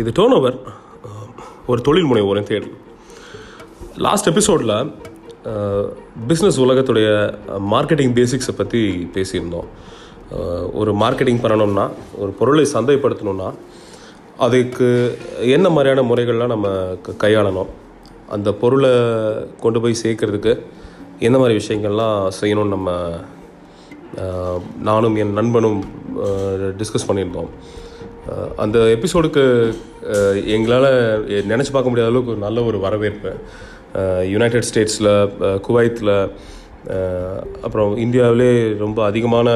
இது turn over ஒரு தொழில் முனைவோரின் தேடல் லாஸ்ட் எபிசோடில் பிஸ்னஸ் உலகத்துடைய மார்க்கெட்டிங் பேசிக்ஸை பற்றி பேசியிருந்தோம். ஒரு மார்க்கெட்டிங் பண்ணணும்னா ஒரு பொருளை சந்தைப்படுத்தணும்னா அதுக்கு என்ன மாதிரியான முறைகள்லாம் நம்ம கையாளணும் அந்த பொருளை கொண்டு போய் சேர்க்கறதுக்கு என்ன மாதிரி விஷயங்கள்லாம் செய்யணும்னு நம்ம நானும் என் நண்பனும் டிஸ்கஸ் பண்ணியிருந்தோம். அந்த எபிசோடுக்கு எங்களால் நினச்சி பார்க்க முடியாத அளவுக்கு ஒரு நல்ல ஒரு வரவேற்பு. யுனைடெட் ஸ்டேட்ஸில் குவைத்தில் அப்புறம் இந்தியாவிலே ரொம்ப அதிகமான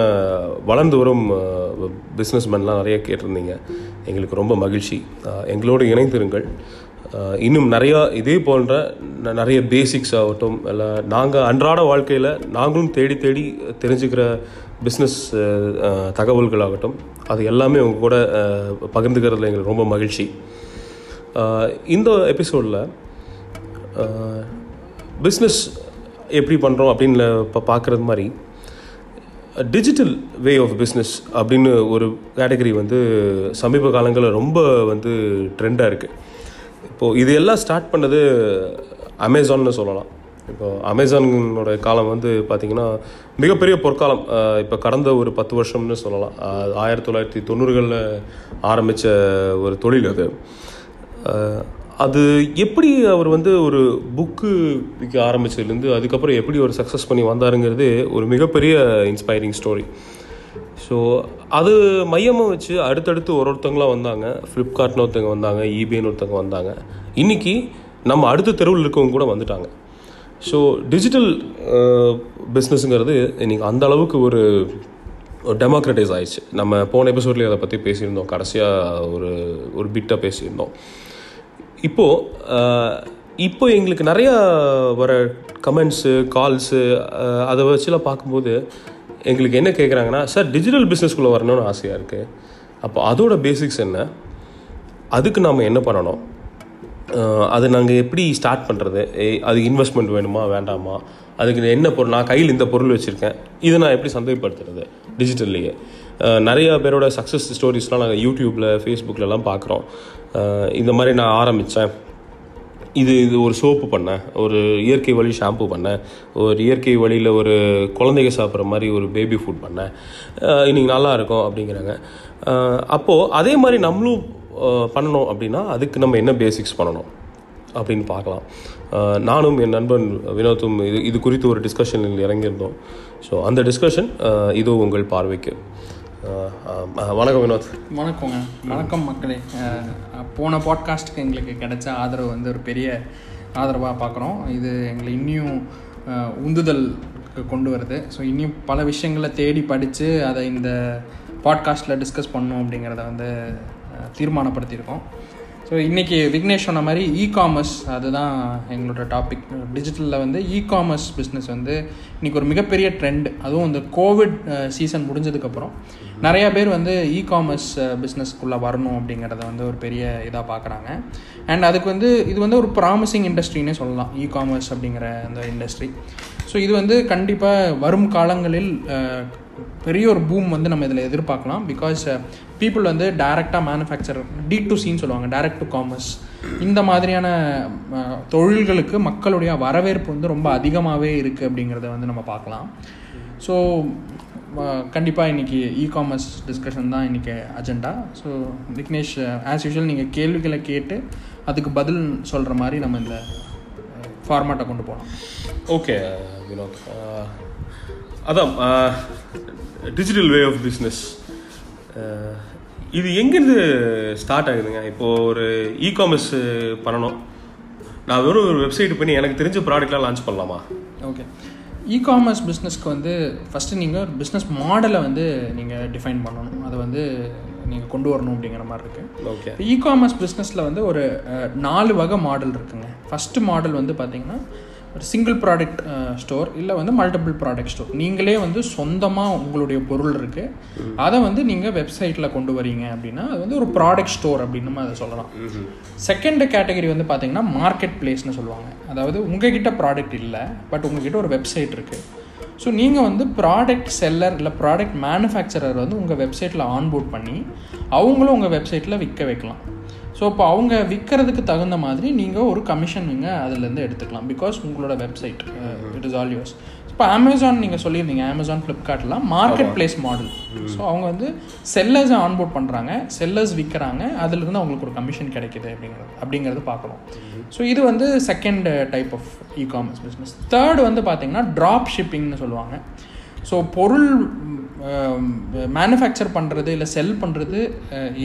வளர்ந்து வரும் பிஸ்னஸ்மேன்லாம் நிறைய கேட்டிருந்தீங்க. எங்களுக்கு ரொம்ப மகிழ்ச்சி. எங்களோடு இணைந்திருங்கள். இன்னும் நிறையா இதே போன்ற ந- நிறைய பேசிக்ஸ் ஆகட்டும் இல்லை நாங்கள் அன்றாட வாழ்க்கையில் நாங்களும் தேடி தேடி தெரிஞ்சுக்கிற பிஸ்னஸ் தகவல்களாகட்டும் அது எல்லாமே உங்கள் கூட பகிர்ந்துக்கிறதுல எங்களுக்கு ரொம்ப மகிழ்ச்சி. இந்த எபிசோடில் பிஸ்னஸ் எப்படி பண்ணுறோம் அப்படின்னு இப்போ பார்க்குறது மாதிரி டிஜிட்டல் வே ஆஃப் பிஸ்னஸ் அப்படின்னு ஒரு கேட்டகரி வந்து சமீப காலங்களில் ரொம்ப வந்து ட்ரெண்டாக இருக்குது இப்போது இது எல்லாம் ஸ்டார்ட் பண்ணது அமேசான்னு சொல்லலாம். இப்போ அமேசானோட காலம் வந்து பார்த்திங்கன்னா மிகப்பெரிய பொற்காலம். இப்போ கடந்த ஒரு பத்து வருஷம்னு சொல்லலாம். ஆயிரத்தி தொள்ளாயிரத்தி தொண்ணூறுகளில் ஆரம்பித்த ஒரு தொழில் அது. அது எப்படி அவர் வந்து ஒரு புக்கு விற்க ஆரம்பிச்சதுலேருந்து அதுக்கப்புறம் எப்படி ஒரு சக்ஸஸ் பண்ணி வந்தாருங்கிறது ஒரு மிகப்பெரிய இன்ஸ்பைரிங் ஸ்டோரி ஸோ அது மையமாக வச்சு அடுத்தடுத்து ஒரு ஒருத்தங்களாம் வந்தாங்க. ஃப்ளிப்கார்ட்னு ஒருத்தவங்க வந்தாங்க இபின்னு ஒருத்தவங்க வந்தாங்க. இன்னைக்கு நம்ம அடுத்த தெருவில் இருக்கவங்க கூட வந்துட்டாங்க. ஸோ டிஜிட்டல் பிஸ்னஸுங்கிறது uh, இன்றைக்கி அந்த அளவுக்கு ஒரு டெமோக்ரட்டைஸ் ஆயிடுச்சு. நம்ம போன எபிசோட்லேயே அதை பற்றி பேசியிருந்தோம். கடைசியாக ஒரு ஒரு பிட்டாக பேசியிருந்தோம். இப்போது uh, இப்போ எங்களுக்கு நிறையா வர கமெண்ட்ஸு கால்ஸு uh, அதை வச்சுலாம் பார்க்கும்போது எங்களுக்கு என்ன கேட்குறாங்கன்னா சார் டிஜிட்டல் பிஸ்னஸ்குள்ளே வரணும்னு ஆசையாக இருக்குது அப்போ அதோட பேசிக்ஸ் என்ன? அதுக்கு நாம் என்ன பண்ணணும்? அதை நாங்கள் எப்படி ஸ்டார்ட் பண்ணுறது அது இன்வெஸ்ட்மெண்ட் வேணுமா வேண்டாமா? அதுக்கு என்ன பொருள்? நான் கையில் இந்த பொருள் வச்சுருக்கேன். இதை நான் எப்படி சந்தைப்படுத்துறது? டிஜிட்டல்லையே நிறைய பேரோட சக்ஸஸ் ஸ்டோரிஸ்லாம் நாங்கள் யூடியூப்பில் ஃபேஸ்புக்கிலலாம் பார்க்குறோம் இந்த மாதிரி நான் ஆரம்பித்தேன் இது இது ஒரு சோப்பு பண்ணேன். ஒரு இயற்கை வழி ஷாம்பு பண்ணேன். ஒரு இயற்கை வழியில் ஒரு குழந்தைங்க சாப்பிட்ற மாதிரி ஒரு பேபி ஃபுட் பண்ணேன். இன்றைக்கி இன்னைக்கு நல்லா இருக்கும் அப்படிங்கிறாங்க. அப்போது அதே மாதிரி நம்மளும் பண்ணணும் அப்படின்னா அதுக்கு நம்ம என்ன பேசிக்ஸ் பண்ணணும் அப்படின்னு பார்க்கலாம். நானும் என் நண்பன் வினோத்தும் இது இது குறித்து ஒரு டிஸ்கஷனில் இறங்கியிருந்தோம். ஸோ அந்த டிஸ்கஷன் இது உங்கள் பார்வைக்கு. வணக்கம் வினோத். வணக்கங்க. வணக்கம் மக்களே. போன பாட்காஸ்ட்டுக்கு எங்களுக்கு கிடைச்ச ஆதரவு வந்து ஒரு பெரிய ஆதரவாக பார்க்குறோம். இது எங்களை இன்னும் உந்துதல் உந்துதலுக்கு கொண்டு வருது. ஸோ இன்னும் பல விஷயங்களை தேடி படித்து அதை இந்த பாட்காஸ்ட்டில் டிஸ்கஸ் பண்ணோம் அப்படிங்கிறத வந்து தீர்மானப்படுத்தியிருக்கோம். ஸோ இன்றைக்கி விக்னேஷ் சொன்ன மாதிரி இ காமர்ஸ் அதுதான் எங்களோட டாபிக் டிஜிட்டலில் வந்து இ காமர்ஸ் பிஸ்னஸ் வந்து இன்றைக்கி ஒரு மிகப்பெரிய ட்ரெண்ட் அதுவும் இந்த கோவிட் சீசன் முடிஞ்சதுக்கப்புறம் நிறையா பேர் வந்து இ காமர்ஸ் பிஸ்னஸ்க்குள்ளே வரணும் அப்படிங்கிறத வந்து ஒரு பெரிய இதாக பார்க்குறாங்க அண்ட் அதுக்கு வந்து இது வந்து ஒரு ப்ராமிசிங் இண்டஸ்ட்ரின்னே சொல்லலாம். இ காமர்ஸ் அப்படிங்கிற அந்த இண்டஸ்ட்ரி ஸோ இது வந்து கண்டிப்பாக வரும் காலங்களில் பெரிய ஒரு பூம் வந்து நம்ம இதில் எதிர்பார்க்கலாம். பிகாஸ் பீப்புள் uh, வந்து டைரெக்டாக மேனுஃபேக்சர் டி டு சின்னு சொல்லுவாங்க டைரக்ட் டு காமர்ஸ் இந்த மாதிரியான uh, தொழில்களுக்கு மக்களுடைய வரவேற்பு வந்து ரொம்ப அதிகமாகவே இருக்குது அப்படிங்கிறத வந்து நம்ம பார்க்கலாம். ஸோ கண்டிப்பாக இன்றைக்கி இ காமர்ஸ் டிஸ்கஷன் தான் இன்றைக்கி agenda so Vignesh as usual நீங்கள் கேள்விகளை கேட்டு அதுக்கு பதில் சொல்கிற மாதிரி நம்ம இந்த uh, ஃபார்மேட்டை கொண்டு போகலாம் ஓகே வினோத் அதான் டிஜிட்டல் வே ஆஃப் பிஸ்னஸ் இது எங்கேருந்து ஸ்டார்ட் ஆகுதுங்க? இப்போது ஒரு இ காமர்ஸ் பண்ணணும். நான் வெறும் ஒரு வெப்சைட் பண்ணி எனக்கு தெரிஞ்ச ப்ராடக்ட்லாம் லான்ச் பண்ணலாமா? ஓகே இ காமர்ஸ் பிஸ்னஸ்க்கு வந்து ஃபஸ்ட்டு நீங்கள் ஒரு பிஸ்னஸ் மாடலை வந்து நீங்கள் டிஃபைன் பண்ணணும். அதை வந்து நீங்கள் கொண்டு வரணும் அப்படிங்கிற மாதிரி இருக்குது ஓகே இ காமர்ஸ் பிஸ்னஸில் வந்து ஒரு நாலு வகை மாடல் இருக்குங்க. ஃபஸ்ட்டு மாடல் வந்து பார்த்தீங்கன்னா ஒரு சிங்கிள் ப்ராடக்ட் ஸ்டோர் இல்லை வந்து மல்டிபிள் ப்ராடக்ட் ஸ்டோர் நீங்களே வந்து சொந்தமாக உங்களுடைய பொருள் இருக்குது அதை வந்து நீங்கள் வெப்சைட்டில் கொண்டு வரீங்க அப்படின்னா அது வந்து ஒரு ப்ராடக்ட் ஸ்டோர் அப்படின்னு நம்ம அதை சொல்லலாம். செகண்ட் கேட்டகரி வந்து பார்த்தீங்கன்னா மார்க்கெட் பிளேஸ்னு சொல்லுவாங்க. அதாவது உங்ககிட்ட ப்ராடக்ட் இல்லை பட் உங்ககிட்ட ஒரு வெப்சைட் இருக்குது ஸோ நீங்கள் வந்து ப்ராடக்ட் செல்லர் இல்லை ப்ராடக்ட் மேனுஃபேக்சரர் வந்து உங்கள் வெப்சைட்டில் ஆன்போர்ட் பண்ணி அவங்களும் உங்கள் வெப்சைட்டில் விற்க வைக்கலாம். ஸோ இப்போ அவங்க விற்கிறதுக்கு தகுந்த மாதிரி நீங்கள் ஒரு கமிஷன் நீங்கள் அதுலேருந்து எடுத்துக்கலாம். பிகாஸ் உங்களோட website it is all yours இப்போ அமேசான் நீங்கள் சொல்லியிருந்தீங்க அமேசான் ஃப்ளிப்கார்ட்லாம் மார்க்கெட் பிளேஸ் மாடல் ஸோ அவங்க வந்து செல்லர்ஸை ஆன்போர்ட் பண்ணுறாங்க செல்லர்ஸ் விற்கிறாங்க அதுலேருந்து அவங்களுக்கு ஒரு கமிஷன் கிடைக்குது அப்படிங்கிறது அப்படிங்கிறது பார்க்குறோம் ஸோ இது வந்து second type of e commerce business third வந்து பார்த்தீங்கன்னா ட்ராப் ஷிப்பிங்னு சொல்லுவாங்க. ஸோ பொருள் மேனுஃபேக்சர் பண்ணுறது இல்லை செல் பண்ணுறது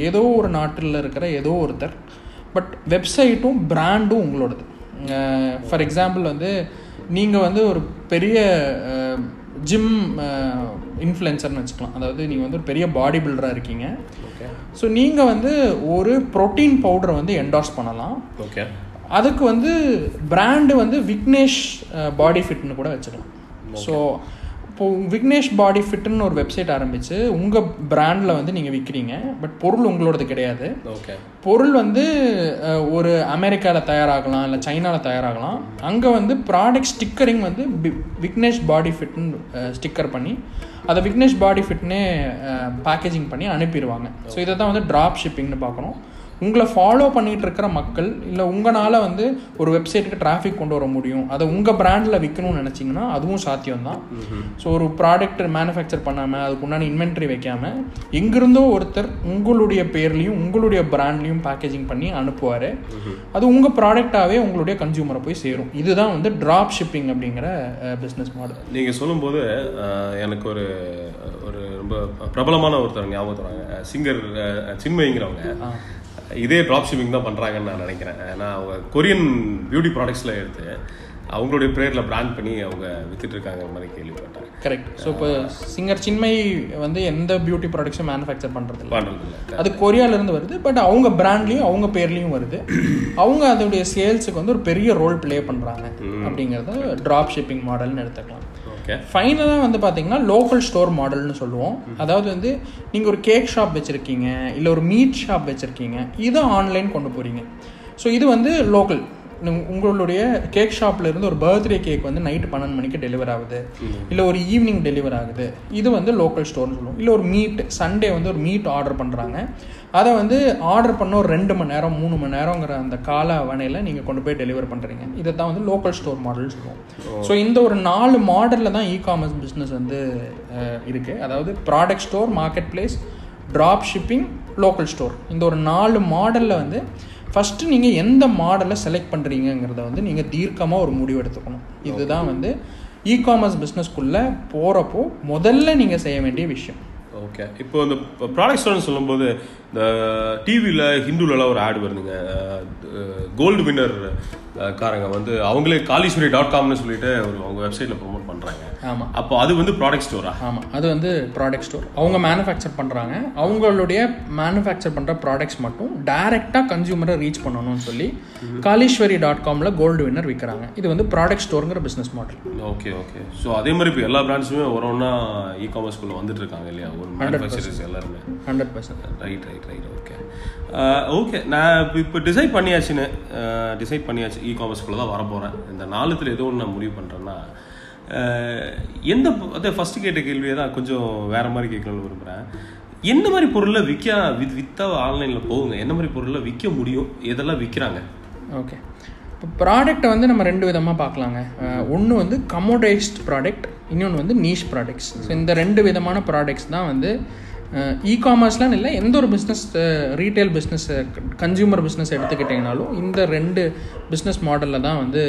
ஏதோ ஒரு நாட்டில் இருக்கிற ஏதோ ஒருத்தர். பட் வெப்சைட்டும் பிராண்டும் உங்களோடது. ஃபார் எக்ஸாம்பிள் வந்து நீங்கள் வந்து ஒரு பெரிய ஜிம் இன்ஃப்ளூயன்சர்னு வச்சுக்கலாம். அதாவது நீங்கள் வந்து ஒரு பெரிய பாடி பில்டராக இருக்கீங்க ஸோ நீங்கள் வந்து ஒரு ப்ரோட்டீன் பவுடரை வந்து என்டார்ஸ் பண்ணலாம். ஓகே அதுக்கு வந்து பிராண்டு வந்து விக்னேஷ் பாடி ஃபிட்னு கூட வச்சுக்கலாம். ஸோ இப்போ விக்னேஷ் பாடி ஃபிட்னு ஒரு வெப்சைட் ஆரம்பித்து உங்கள் பிராண்டில் வந்து நீங்கள் விற்கிறீங்க பட் பொருள் உங்களோடது கிடையாது. ஓகே பொருள் வந்து ஒரு அமெரிக்காவில் தயாராகலாம் இல்லை சைனாவில் தயாராகலாம். அங்கே வந்து ப்ராடக்ட் ஸ்டிக்கரிங் வந்து விக்னேஷ் பாடி ஃபிட்னு ஸ்டிக்கர் பண்ணி அதை விக்னேஷ் பாடி ஃபிட்னே பேக்கேஜிங் பண்ணி அனுப்பிடுவாங்க ஸோ இதை தான் வந்து ட்ராப் ஷிப்பிங்னு பார்க்குறோம் உங்களை ஃபாலோ பண்ணிட்டு இருக்கிற மக்கள் இல்லை உங்களால் வந்து ஒரு வெப்சைட்டுக்கு டிராஃபிக் கொண்டு வர முடியும் அதை உங்கள் பிராண்டில் விற்கணும்னு நினச்சிங்கன்னா அதுவும் சாத்தியம் தான் ஸோ ஒரு ப்ராடக்ட் மேனுஃபேக்சர் பண்ணாமல் அதுக்கு உண்டான இன்வென்ட்ரி வைக்காமல் எங்கிருந்தோ ஒருத்தர் உங்களுடைய பேர்லையும் உங்களுடைய பிராண்ட்லையும் பேக்கேஜிங் பண்ணி அனுப்புவார். அது உங்கள் ப்ராடக்டாகவே உங்களுடைய கன்சியூமரை போய் சேரும். இதுதான் வந்து ட்ராப் ஷிப்பிங் அப்படிங்கிற பிஸ்னஸ் மாடல் நீங்கள் சொல்லும்போது எனக்கு ஒரு ஒரு ரொம்ப பிரபலமான ஒருத்தர் ஞாபகத்து வராங்க. சிங்கர் சின்மயிங்கிறவங்க. இதே ட்ராப் ஷிப்பிங் தான் பண்ணுறாங்கன்னு நான் நினைக்கிறேன். ஏன்னா அவங்க கொரியன் பியூட்டி ப்ராடக்ட்ஸில் எடுத்து அவங்களுடைய பேரில் பிராண்ட் பண்ணி அவங்க வித்துட்டு இருக்காங்க மாதிரி கேள்விப்பட்டேன். கரெக்ட் ஸோ இப்போ சிங்கர் சின்மை வந்து எந்த பியூட்டி ப்ராடக்ட்ஸும் மேனுஃபேக்சர் பண்ணுறது இல்லை பண்ணுறது இல்லை அது கொரியால இருந்து வருது பட் அவங்க பிராண்ட்லயும் அவங்க பேர்லயும் வருது. அவங்க அதோடைய சேல்ஸுக்கு வந்து ஒரு பெரிய ரோல் ப்ளே பண்றாங்க அப்படிங்கறத டிராப் ஷிப்பிங் மாடல்னு எடுத்துக்கலாம். ஓகே. ஃபைனலாக வந்து பார்த்தீங்கன்னா லோக்கல் ஸ்டோர் மாடல்னு சொல்லுவோம். அதாவது வந்து நீங்கள் ஒரு கேக் ஷாப் வச்சுருக்கீங்க இல்லை ஒரு மீட் ஷாப் வச்சுருக்கீங்க இதை ஆன்லைன் கொண்டு போகிறீங்க ஸோ இது வந்து லோக்கல் உங்களுடைய கேக் ஷாப்ல இருந்து ஒரு பர்த்டே கேக் வந்து நைட்டு பன்னெண்டு மணிக்கு டெலிவர் ஆகுது. இல்லை ஒரு ஈவினிங் டெலிவர் ஆகுது. இது வந்து லோக்கல் ஸ்டோர்னு சொல்லுவோம். இல்லை ஒரு மீட் சண்டே வந்து ஒரு மீட் ஆர்டர் பண்ணுறாங்க அதை வந்து ஆர்டர் பண்ண ஒரு ரெண்டு மணி நேரம் மூணு மணி நேரங்கிற அந்த கால அவணையில் நீங்கள் கொண்டு போய் டெலிவர் பண்ணுறீங்க இதை தான் வந்து லோக்கல் ஸ்டோர் மாடல் சொல்லுவோம். ஸோ இந்த ஒரு நாலு மாடலில் தான் இ காமர்ஸ் பிஸ்னஸ் வந்து அஹ், இருக்கு. அதாவது product store marketplace drop shipping local store இந்த ஒரு நாலு மாடலில் வந்து ஃபஸ்ட்டு நீங்கள் எந்த மாடலை செலக்ட் பண்ணுறீங்கிறத வந்து நீங்கள் தீர்க்கமாக ஒரு முடிவு எடுத்துக்கணும். இதுதான் வந்து இ காமர்ஸ் பிஸ்னஸ்க்குள்ளே போகிறப்போ முதல்ல நீங்கள் செய்ய வேண்டிய விஷயம். ஓகே இப்போ இந்த ப்ராடக்ட் சொல்லும்போது இந்த டிவியில் ஹிந்துலலாம் ஒரு ஆட் வருதுங்க. கோல்டு வின்னர் காரங்க வந்து அவங்களே காளீஸ்வரி டாட் காம்னு சொல்லிட்டு ஒரு அவங்க வெப்சைட்டில் ப்ரோமோட் ஆமாம் அப்போ அது வந்து ப்ராடக்ட் ஸ்டோரா ஆமாம் அது வந்து ப்ராடக்ட் ஸ்டோர் அவங்க மேனுஃபேக்சர் பண்ணுறாங்க அவங்களுடைய மேனுஃபேக்சர் பண்ணுற ப்ராடக்ட்ஸ் மட்டும் டைரெக்டாக கன்சியூமரை ரீச் பண்ணணும்னு சொல்லி காளீஸ்வரி டாட் காமில் கோல்டு வின்னர் விற்கிறாங்க இது வந்து product ஸ்டோருங்கிற business model okay okay. So அதே மாதிரி இப்போ எல்லா பிராண்ட்ஸுமே ஒரு ஒன்றா இ காமர்ஸ்குள்ளே வந்துட்டு இருக்காங்க இல்லையா? ஒரு மேனுஃபேக்சரர்ஸ் எல்லாருமே. Hundred percent right right right okay okay நான் இப்போ இப்போ டிசைட் பண்ணியாச்சுன்னு டிசைட் பண்ணியாச்சு இ காமர்ஸ்குள்ளே தான் வரப்போகிறேன் இந்த நாலுத்தில் ஏதோ ஒன்று நான் முடிவு பண்ணுறேன்னா எந்த அதே ஃபஸ்ட்டு கேட்ட கேள்வியை தான் கொஞ்சம் வேற மாதிரி கேட்கணும்னு விரும்புகிறேன் என்ன மாதிரி பொருளை விற்க வித் வித்தா ஆன்லைனில் போகுங்க? என்ன மாதிரி பொருளை விற்க முடியும்? எதெல்லாம் விற்கிறாங்க ஓகே இப்போ ப்ராடக்ட்டை வந்து நம்ம ரெண்டு விதமாக பார்க்கலாங்க. ஒன்று வந்து கமோடைஸ்ட் ப்ராடக்ட் இன்னொன்று வந்து நீஷ் ப்ராடக்ட்ஸ் ஸோ இந்த ரெண்டு விதமான ப்ராடக்ட்ஸ் தான் வந்து இ காமர்ஸ்லாம் இல்லை எந்த ஒரு business retail business consumer business எடுத்துக்கிட்டிங்கனாலும் இந்த ரெண்டு பிஸ்னஸ் மாடலில் தான் வந்து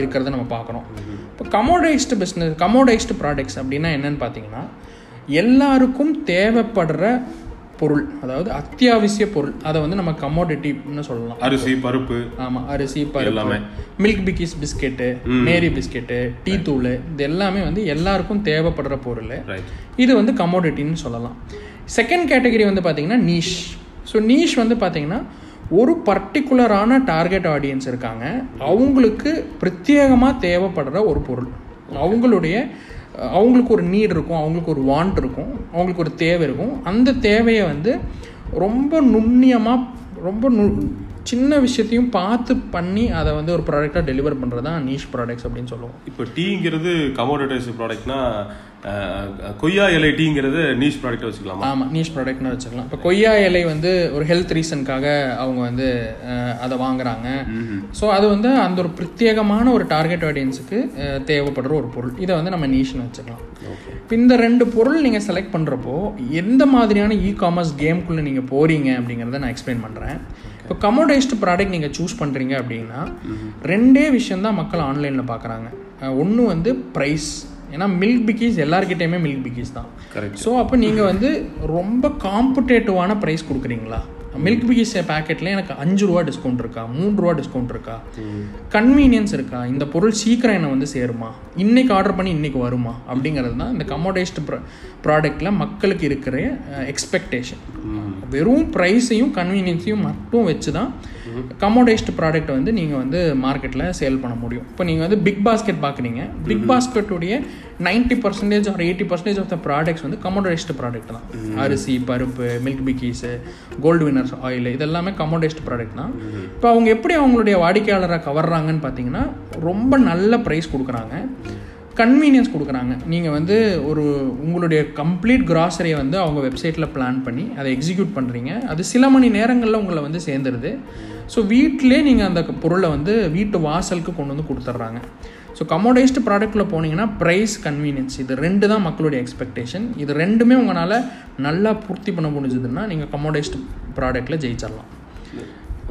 இருக்கிறத நம்ம பார்க்குறோம் இப்போ கமோடைஸ்டு பிஸ்னஸ் கமோடைஸ்டு ப்ராடக்ட்ஸ் அப்படின்னா என்னன்னு பார்த்தீங்கன்னா எல்லாருக்கும் தேவைப்படுற பொருள் அதாவது அத்தியாவசிய பொருள் அதை வந்து நம்ம கமோடிட்டின்னு சொல்லலாம். அரிசி பருப்பு. ஆமாம் அரிசி எல்லாமே. பருப்பு milk Bikis biscuit Marie biscuit tea தூள் இது எல்லாமே வந்து எல்லாருக்கும் தேவைப்படுற பொருள். இது வந்து கமோடிட்டின்னு சொல்லலாம். செகண்ட் கேட்டகரி வந்து பார்த்தீங்கன்னா நீஷ் ஸோ நீஷ் வந்து பார்த்தீங்கன்னா ஒரு பர்டிகுலரான டார்கெட் ஆடியன்ஸ் இருக்காங்க. அவங்களுக்கு பிரத்யேகமாக தேவைப்படுற ஒரு பொருள். அவங்களுடைய அவங்களுக்கு ஒரு நீட் இருக்கும் அவங்களுக்கு ஒரு வாண்ட் இருக்கும் அவங்களுக்கு ஒரு தேவை இருக்கும். அந்த தேவையை வந்து ரொம்ப நுண்ணியமாக ரொம்ப நு சின்ன விஷயத்தையும் பார்த்து பண்ணி அதை வந்து ஒரு ப்ராடக்டாக டெலிவர் பண்ணுறது தான் நீஷ் ப்ராடக்ட்ஸ் அப்படின்னு சொல்லுவோம். இப்போ டீங்கிறது கமோடிட்டைஸ் ப்ராடக்ட்னா கொய்யா இலை டீங்கிறது நீஷ் ப்ராடக்டாக வச்சுக்கலாமா? ஆமாம் நீஷ் ப்ராடக்ட்னு வச்சுக்கலாம். இப்போ கொய்யா இலை வந்து ஒரு ஹெல்த் ரீசனுக்காக அவங்க வந்து அதை வாங்குறாங்க. ஸோ அது வந்து அந்த ஒரு பிரத்யேகமான ஒரு டார்கெட் ஆடியன்ஸுக்கு தேவைப்படுற ஒரு பொருள். இதை வந்து நம்ம நீஷ்னு வச்சுக்கலாம். இப்போ இந்த ரெண்டு பொருள் நீங்கள் செலக்ட் பண்ணுறப்போ எந்த மாதிரியான இ காமர்ஸ் கேம்குள்ளே நீங்கள் போகிறீங்க அப்படிங்கிறத நான் எக்ஸ்பிளைன் பண்ணுறேன் இப்போ கமோடைஸ்டு ப்ராடக்ட் நீங்கள் சூஸ் பண்ணுறீங்க அப்படின்னா ரெண்டே விஷயம்தான் மக்கள் ஆன்லைனில் பார்க்குறாங்க. ஒன்று வந்து ப்ரைஸ் ஏன்னா மில்க் பிக்கீஸ் எல்லாருக்கிட்டேயுமே மில்க் பிக்கீஸ் தான். ஸோ அப்போ நீங்கள் வந்து ரொம்ப காம்படேட்டிவான ப்ரைஸ் கொடுக்குறீங்களா? மில்க் பிகிஸ் பேக்கெட்டில் எனக்கு அஞ்சு ரூபா டிஸ்கவுண்ட் இருக்கா? மூணு ரூபா டிஸ்கவுண்ட் இருக்கா? கன்வீனியன்ஸ் இருக்கா? இந்த பொருள் சீக்கிரம் என்னை வந்து சேருமா? இன்னைக்கு ஆர்டர் பண்ணி இன்னைக்கு வருமா? அப்படிங்கிறது தான் இந்த கமோடைஸ்டு ப்ராடக்டில் மக்களுக்கு இருக்கிற எக்ஸ்பெக்டேஷன் வெறும் ப்ரைஸையும் கன்வீனியன்ஸையும் மட்டும் வச்சு தான் கமோடைஸ்டு ப்ராடக்ட் வந்து நீங்கள் வந்து மார்க்கெட்டில் சேல் பண்ண முடியும். இப்போ நீங்கள் வந்து பிக் பாஸ்கெட் பார்க்குறீங்க big பாஸ்கெட்டுடைய ninety percentage or eighty percentage of the products வந்து கமோடைஸ்டு ப்ராடக்ட் தான். அரிசி பருப்பு milk Bikis Gold Winners oil இதெல்லாமே கமோடைஸ்டு ப்ராடக்ட் தான். இப்போ அவங்க எப்படி அவங்களுடைய வாடிக்கையாளரை கவர்றாங்கன்னு பார்த்தீங்கன்னா ரொம்ப நல்ல ப்ரைஸ் கொடுக்குறாங்க. கன்வீனியன்ஸ் கொடுக்குறாங்க. நீங்கள் வந்து ஒரு உங்களுடைய கம்ப்ளீட் கிராசரியை வந்து அவங்க வெப்சைட்டில் பிளான் பண்ணி அதை எக்ஸிக்யூட் பண்ணுறீங்க அது சில மணி நேரங்களில் உங்களை வந்து சேர்ந்துருது. ஸோ வீட்டிலே நீங்கள் அந்த பொருளை வந்து வீட்டு வாசலுக்கு கொண்டு வந்து கொடுத்துட்றாங்க ஸோ கமோடைஸ்டு ப்ராடக்ட்டில் போனீங்கன்னா ப்ரைஸ் கன்வீனியன்ஸ் இது ரெண்டு தான் மக்களுடைய எக்ஸ்பெக்டேஷன் இது ரெண்டுமே உங்களால் நல்லா பூர்த்தி பண்ண முடிஞ்சதுன்னா நீங்கள் கமோடைஸ்டு ப்ராடக்ட்டில் ஜெயிச்சிடலாம்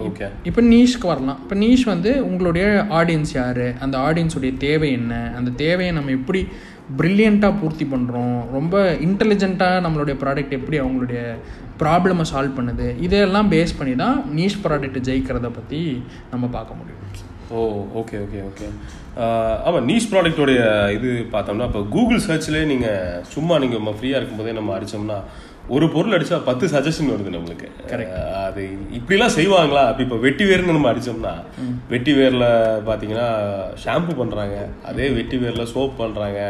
ஓகே இப்போ நீஷ்க்கு வரலாம். இப்போ நீஷ் வந்து உங்களுடைய ஆடியன்ஸ் யார்? அந்த ஆடியன்ஸுடைய தேவை என்ன? அந்த தேவையை நம்ம எப்படி ப்ரில்லியண்ட்டாக பூர்த்தி பண்ணுறோம் ரொம்ப இன்டெலிஜென்ட்டாக நம்மளுடைய ப்ராடக்ட் எப்படி அவங்களுடைய ப்ராப்ளமை சால்வ் பண்ணுது? இதெல்லாம் பேஸ் பண்ணி தான் நீஷ் ப்ராடக்ட் ஜெயிக்கிறத பற்றி நம்ம பார்க்க முடியும். ஓ ஓகே ஓகே ஓகே ஆமாம் நீஸ் ப்ராடக்டோடைய இது பார்த்தோம்னா இப்போ கூகுள் சர்ச்லேயே நீங்கள் சும்மா நீங்கள் ஃப்ரீயாக இருக்கும்போதே நம்ம அடித்தோம்னா ஒரு பொருள் அடிச்சா பத்து சஜஷன் வருது நம்மளுக்கு. அது இப்படிலாம் செய்வாங்களா? அப்படி இப்போ வெட்டி வேர்னு நம்ம அடிச்சோம்னா வெட்டி வேரில் பார்த்தீங்கன்னா ஷாம்பு பண்ணுறாங்க அதே வெட்டி வேரில் சோப் பண்ணுறாங்க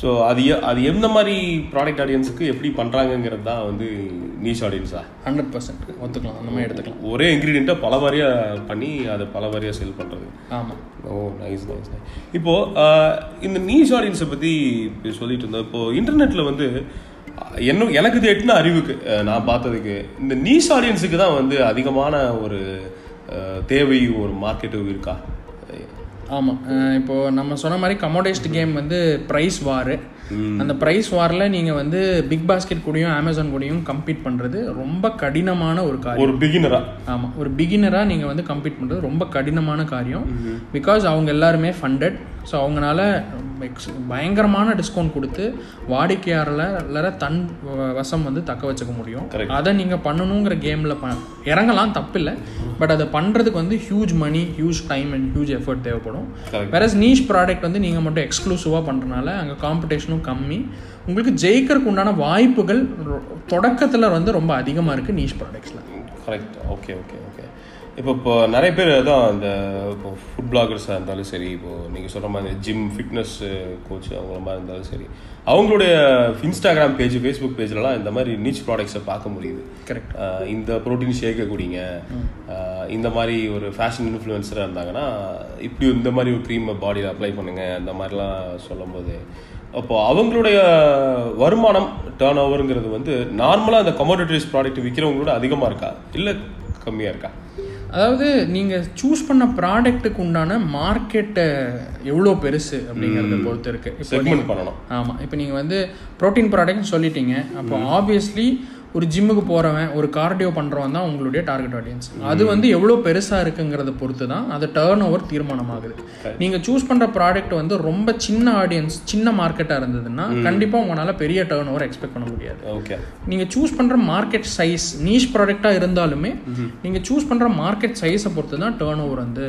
ஸோ அது அது எந்த மாதிரி ப்ராடக்ட் ஆடியன்ஸுக்கு எப்படி பண்ணுறாங்கங்கிறது தான் வந்து நீஷ் ஆடியன்ஸா ஹண்ட்ரட் பர்சன்ட் ஒத்துக்கலாம். அந்த மாதிரி எடுத்துக்கலாம். ஒரே இன்க்ரீடியண்ட்டை பல வாரியாக பண்ணி அதை பல வாரியாக செல் பண்ணுறது ஆமாம் ஓ நைஸ் நைஸ் நைஸ் இப்போ ஆஹ், இந்த நீஷ் ஆடியன்ஸை பற்றி சொல்லிட்டு இருந்தோம். இப்போ இன்டர்நெட்டில் வந்து என்ன எனக்கு இது எட்டுன அறிவுக்கு நான் பார்த்ததுக்கு. இந்த நீஷ் ஆடியன்ஸுக்கு தான் வந்து அதிகமான ஒரு தேவை ஒரு மார்க்கெட்டு இருக்கா? ஆமாம் இப்போ நம்ம சொன்ன மாதிரி கமோடைஸ்ட் கேம் வந்து ப்ரைஸ் வார் அந்த ப்ரைஸ் வாரில் நீங்கள் வந்து பிக் பாஸ்கெட் கூடயும் அமேசான் கூடயும் கம்பீட் பண்ணுறது ரொம்ப கடினமான ஒரு காரியம். ஒரு பிகினரா ஆமாம் ஒரு பிகினராக நீங்கள் வந்து கம்பீட் பண்ணுறது ரொம்ப கடினமான காரியம். பிகாஸ் அவங்க எல்லாருமே ஃபண்டட் ஸோ அவங்களால எக்ஸ் பயங்கரமான டிஸ்கவுண்ட் கொடுத்து வாடிக்கையாளர தன் வசம் வந்து தக்க வச்சுக்க முடியும். அதை நீங்கள் பண்ணணுங்கிற கேமில் ப இறங்கலாம் தப்பில்லை. பட் அதை பண்ணுறதுக்கு வந்து huge money huge time and huge effort தேவைப்படும். Correct. வேற நீஷ் ப்ராடக்ட் வந்து நீங்கள் மட்டும் எக்ஸ்க்ளூசிவாக பண்ணுறனால அங்கே காம்படிஷனும் கம்மி. உங்களுக்கு ஜெயிக்கிறதுக்கு உண்டான வாய்ப்புகள் தொடக்கத்தில் வந்து ரொம்ப அதிகமாக இருக்குது நீஷ் ப்ராடக்ட்ஸில் கரெக்ட் ஓகே ஓகே ஓகே இப்போ இப்போ நிறைய பேர் தான் இந்த இப்போ ஃபுட் பிளாகர்ஸாக இருந்தாலும் சரி இப்போ நீங்கள் சொல்கிற மாதிரி ஜிம் ஃபிட்னஸ் கோச் அவங்கள மாதிரி இருந்தாலும் சரி அவங்களுடைய இன்ஸ்டாகிராம் பேஜ் ஃபேஸ்புக் பேஜ்லலாம் இந்த மாதிரி நீச் ப்ராடக்ட்ஸை பார்க்க முடியுது. கரெக்ட் இந்த ப்ரோட்டீன் ஷேக்கை குடிங்க. இந்த மாதிரி ஒரு ஃபேஷன் இன்ஃப்ளூயன்சராக இருந்தாங்கன்னா இப்படி இந்த மாதிரி ஒரு க்ரீமை பாடியில் அப்ளை பண்ணுங்க அந்த மாதிரிலாம் சொல்லும்போது அப்போ அவங்களுடைய வருமானம் டேர்ன் ஓவருங்கிறது வந்து நார்மலாக அந்த கமோடிட்டிஸ் ப்ராடக்ட் விற்கிறவங்களோட அதிகமாக இருக்கா? இல்லை கம்மியாக இருக்கா? அதாவது நீங்கள் சூஸ் பண்ண ப்ராடக்ட்டுக்கு உண்டான மார்க்கெட்டை எவ்வளோ பெருசு அப்படிங்கிறத பொறுத்து இருக்கு. இப்போ பண்ணணும். ஆமாம் இப்போ நீங்கள் வந்து ப்ரோட்டீன் ப்ராடக்ட்னு சொல்லிட்டீங்க. அப்போ ஆப்வியஸ்லி ஒரு ஜிம்முக்கு போகிறவன் ஒரு கார்டியோ பண்ணுறவன் தான் உங்களுடைய டார்கெட் ஆடியன்ஸ் அது வந்து எவ்வளோ பெருசாக இருக்குங்கிறத பொறுத்து தான் அது டேர்ன் ஓவர் தீர்மானமாகுது நீங்கள் சூஸ் பண்ணுற ப்ராடக்ட் வந்து ரொம்ப சின்ன ஆடியன்ஸ் சின்ன மார்க்கெட்டாக இருந்ததுன்னா கண்டிப்பாக உங்களால் பெரிய டேர்ன் ஓவர் எக்ஸ்பெக்ட் பண்ண முடியாது. ஓகே நீங்கள் சூஸ் பண்ணுற மார்க்கெட் சைஸ் நீஷ் ப்ராடக்டாக இருந்தாலுமே நீங்கள் சூஸ் பண்ணுற மார்க்கெட் சைஸை பொறுத்து தான் டேர்ன் ஓவர் வந்து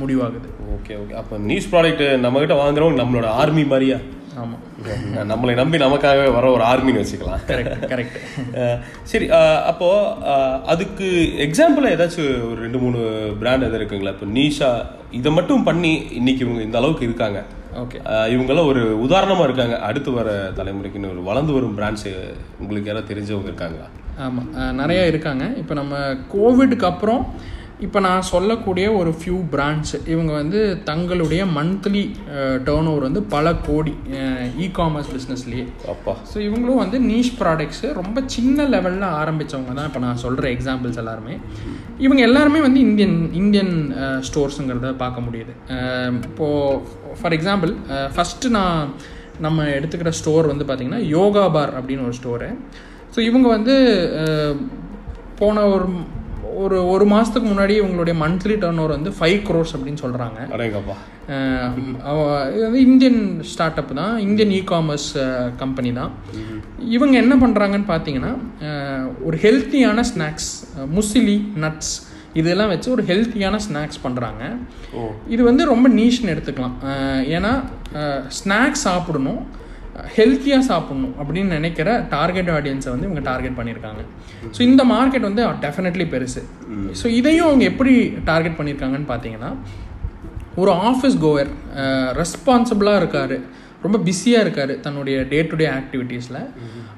முடிவாகுது. ஓகே ஓகே அப்போ நியூஸ் ப்ராடக்ட் நம்மகிட்ட வாங்குறவங்க நம்மளோட ஆர்மி மாதிரியா? ஆமாம் நம்மளை நம்பி நமக்காகவே வர ஒரு ஆர்மின்னு வச்சுக்கலாம். கரெக்ட் கரெக்ட் சரி அஹ் அப்போ அஹ் அதுக்கு எக்ஸாம்பிள் ஏதாச்சும் ஒரு ரெண்டு மூணு பிராண்ட் எதாவது இருக்குங்களா? இப்போ நீஷா இதை மட்டும் பண்ணி இன்னைக்கு இவங்க இந்த அளவுக்கு இருக்காங்க. ஓகே இவங்கெல்லாம் ஒரு உதாரணமா இருக்காங்க. அடுத்து வர தலைமுறைக்குன்னு ஒரு வளர்ந்து வரும் பிராண்ட்ஸ் உங்களுக்கு யாராவது தெரிஞ்சவங்க இருக்காங்களா? ஆமாம் நிறைய இருக்காங்க. இப்போ நம்ம கோவிடுக்கு அப்புறம் இப்போ நான் சொல்லக்கூடிய ஒரு ஃபியூ பிராண்ட்ஸ் இவங்க வந்து தங்களுடைய மந்த்லி டேர்ன் ஓவர் வந்து பல கோடி இ காமர்ஸ் பிஸ்னஸ்லேயே அப்பா. ஸோ இவங்களும் வந்து நீஷ் ப்ராடக்ட்ஸு ரொம்ப சின்ன லெவலில் ஆரம்பித்தவங்க தான் இப்போ நான் சொல்கிற எக்ஸாம்பிள்ஸ் எல்லாருமே. இவங்க எல்லாருமே வந்து இந்தியன் இந்தியன் ஸ்டோர்ஸுங்கிறத பார்க்க முடியுது. இப்போது ஃபார் எக்ஸாம்பிள் ஃபஸ்ட்டு நான் நம்ம எடுத்துக்கிற ஸ்டோர் வந்து பார்த்திங்கன்னா யோகா பார் அப்படின்னு ஒரு ஸ்டோரு ஸோ இவங்க வந்து போன ஒரு ஒரு ஒரு மாதத்துக்கு முன்னாடி இவங்களுடைய மந்த்லி டர்ன் ஓவர் வந்து ஃபைவ் க்ரோர்ஸ் அப்படின்னு சொல்கிறாங்க இது வந்து இந்தியன் ஸ்டார்ட் அப் தான். இந்தியன் இ காமர்ஸ் கம்பெனி தான். இவங்க என்ன பண்ணுறாங்கன்னு பார்த்தீங்கன்னா ஒரு ஹெல்த்தியான ஸ்நாக்ஸ் முசிலி நட்ஸ் இதெல்லாம் வச்சு ஒரு ஹெல்த்தியான ஸ்நாக்ஸ் பண்ணுறாங்க இது வந்து ரொம்ப நீஷ்னு எடுத்துக்கலாம். ஏன்னா ஸ்நாக்ஸ் சாப்பிடணும். ஹெல்த்தியாக சாப்பிடணும் அப்படின்னு நினைக்கிற டார்கெட் ஆடியன்ஸை வந்து இவங்க டார்கெட் பண்ணியிருக்காங்க. ஸோ இந்த மார்க்கெட் வந்து டெஃபினெட்லி பெருசு. ஸோ இதையும் அவங்க எப்படி டார்கெட் பண்ணியிருக்காங்கன்னு பார்த்தீங்கன்னா ஒரு ஆஃபீஸ் கோவர் ரெஸ்பான்சிபிளாக இருக்கார். ரொம்ப பிஸியாக இருக்கார் தன்னுடைய டே டு டே ஆக்டிவிட்டீஸில்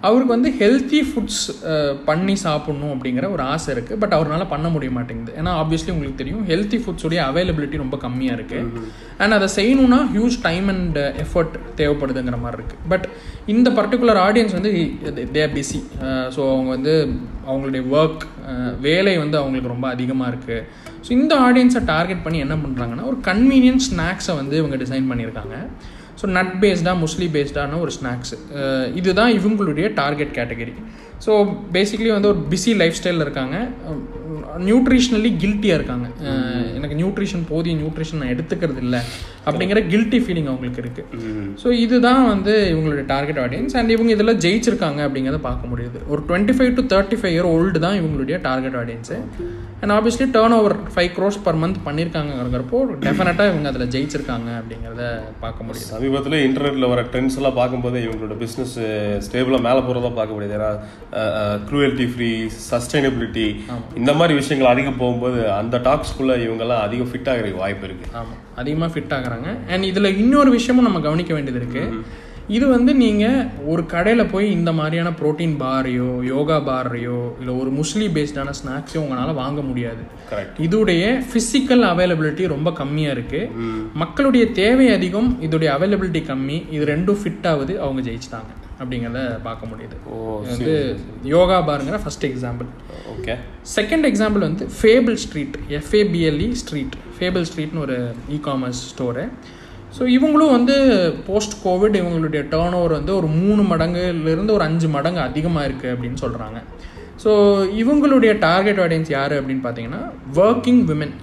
அவருக்கு வந்து ஹெல்த்தி ஃபுட்ஸ் பண்ணி சாப்பிட்ணும் அப்படிங்கிற ஒரு ஆசை இருக்குது பட் அவரால் பண்ண முடிய மாட்டேங்குது. ஏன்னா ஆப்வியஸ்லி உங்களுக்கு தெரியும் ஹெல்த்தி ஃபுட்ஸுடைய அவைலபிலிட்டி ரொம்ப கம்மியாக இருக்குது அண்ட் அதை செய்யணும்னா ஹியூஜ் டைம் அண்ட் எஃபர்ட் தேவைப்படுதுங்கிற மாதிரி இருக்குது பட் இந்த பர்டிகுலர் ஆடியன்ஸ் வந்து தே ஆர் பிஸி ஸோ அவங்க வந்து அவங்களுடைய ஒர்க் வேலை வந்து அவங்களுக்கு ரொம்ப அதிகமாக இருக்குது ஸோ இந்த ஆடியன்ஸை டார்கெட் பண்ணி என்ன பண்ணுறாங்கன்னா ஒரு கன்வீனியன்ட் ஸ்நாக்ஸை வந்து இவங்க டிசைன் பண்ணியிருக்காங்க. ஸோ நட் பேஸ்டாக முஸ்லி பேஸ்டான ஒரு ஸ்நாக்ஸ் இதுதான் இவங்களுடைய டார்கெட் கேட்டகரி ஸோ பேசிக்கலி வந்து ஒரு பிஸி லைஃப் ஸ்டைலில் இருக்காங்க. நியூட்ரிஷனலி கில்ட்டியாக இருக்காங்க. எனக்கு நியூட்ரிஷன் போதிய நியூட்ரிஷன் நான் எடுத்துக்கிறது இல்லை அப்படிங்கிற கில்ட்டி ஃபீலிங் அவங்களுக்கு இருக்குது ஸோ இதுதான் வந்து இவங்களுடைய டார்கெட் ஆடியன்ஸ் அண்ட் இவங்க இதில் ஜெயிச்சிருக்காங்க அப்படிங்கிறத பார்க்க முடியுது. ஒரு twenty five to thirty five year old தான் இவங்களுடைய target audience and obviously turnover five crores per month பண்ணியிருக்காங்கிறப்போ டெஃபினட்டாக இவங்க அதில் ஜெயிச்சிருக்காங்க அப்படிங்கிறத பார்க்க முடியுது. சமீபத்தில் இன்டர்நெட்டில் வர ட்ரெண்ட்ஸ் எல்லாம் பார்க்கும்போது இவங்களோட பிஸ்னஸ் ஸ்டேபிளாக மேலே போகிறதா பார்க்க முடியுது. ஏன்னா க்ரூவல்ட்டி ஃப்ரீ சஸ்டைனபிலிட்டி இந்த மாதிரி விஷயங்கள் அதிகம் போகும்போது அந்த டாக்ஸ்குள்ளே இவங்கெல்லாம் அதிகம் ஃபிட் ஆகிறதுக்கு வாய்ப்பு இருக்குது ஆமாம் அதிகமாக ஃபிட் ஆகுறாங்க. அண்ட் இதில் இன்னொரு விஷயமும் நம்ம கவனிக்க வேண்டியது இருக்குது இது வந்து நீங்கள் ஒரு கடையில் போய் இந்த மாதிரியான ப்ரோட்டீன் பாரையோ யோகா பாரையோ இல்லை ஒரு முஸ்லி பேஸ்டான ஸ்நாக்ஸையோ உங்களால் வாங்க முடியாது. கரெக்ட் இதுடைய ஃபிசிக்கல் அவைலபிலிட்டி ரொம்ப கம்மியாக இருக்குது மக்களுடைய தேவை அதிகம் இதோடைய அவைலபிலிட்டி கம்மி. இது ரெண்டும் ஃபிட் ஆகுது அவங்க ஜெயிச்சிட்டாங்க. அப்படிங்கிறத பார்க்க முடியுது. வந்து yoga பாருங்கிற first example okay. Second example வந்து fable street F A B L E street fable ஸ்ட்ரீட்னு ஒரு இ காமர்ஸ் ஸ்டோரு ஸோ இவங்களும் வந்து போஸ்ட் கோவிட் இவங்களுடைய டேர்ன் ஓவர் வந்து ஒரு மூணு மடங்குலேருந்து ஒரு அஞ்சு மடங்கு அதிகமாக இருக்குது அப்படின்னு சொல்கிறாங்க ஸோ இவங்களுடைய டார்கெட் ஆடியன்ஸ் யார் அப்படின்னு பார்த்தீங்கன்னா ஒர்க்கிங் விமென்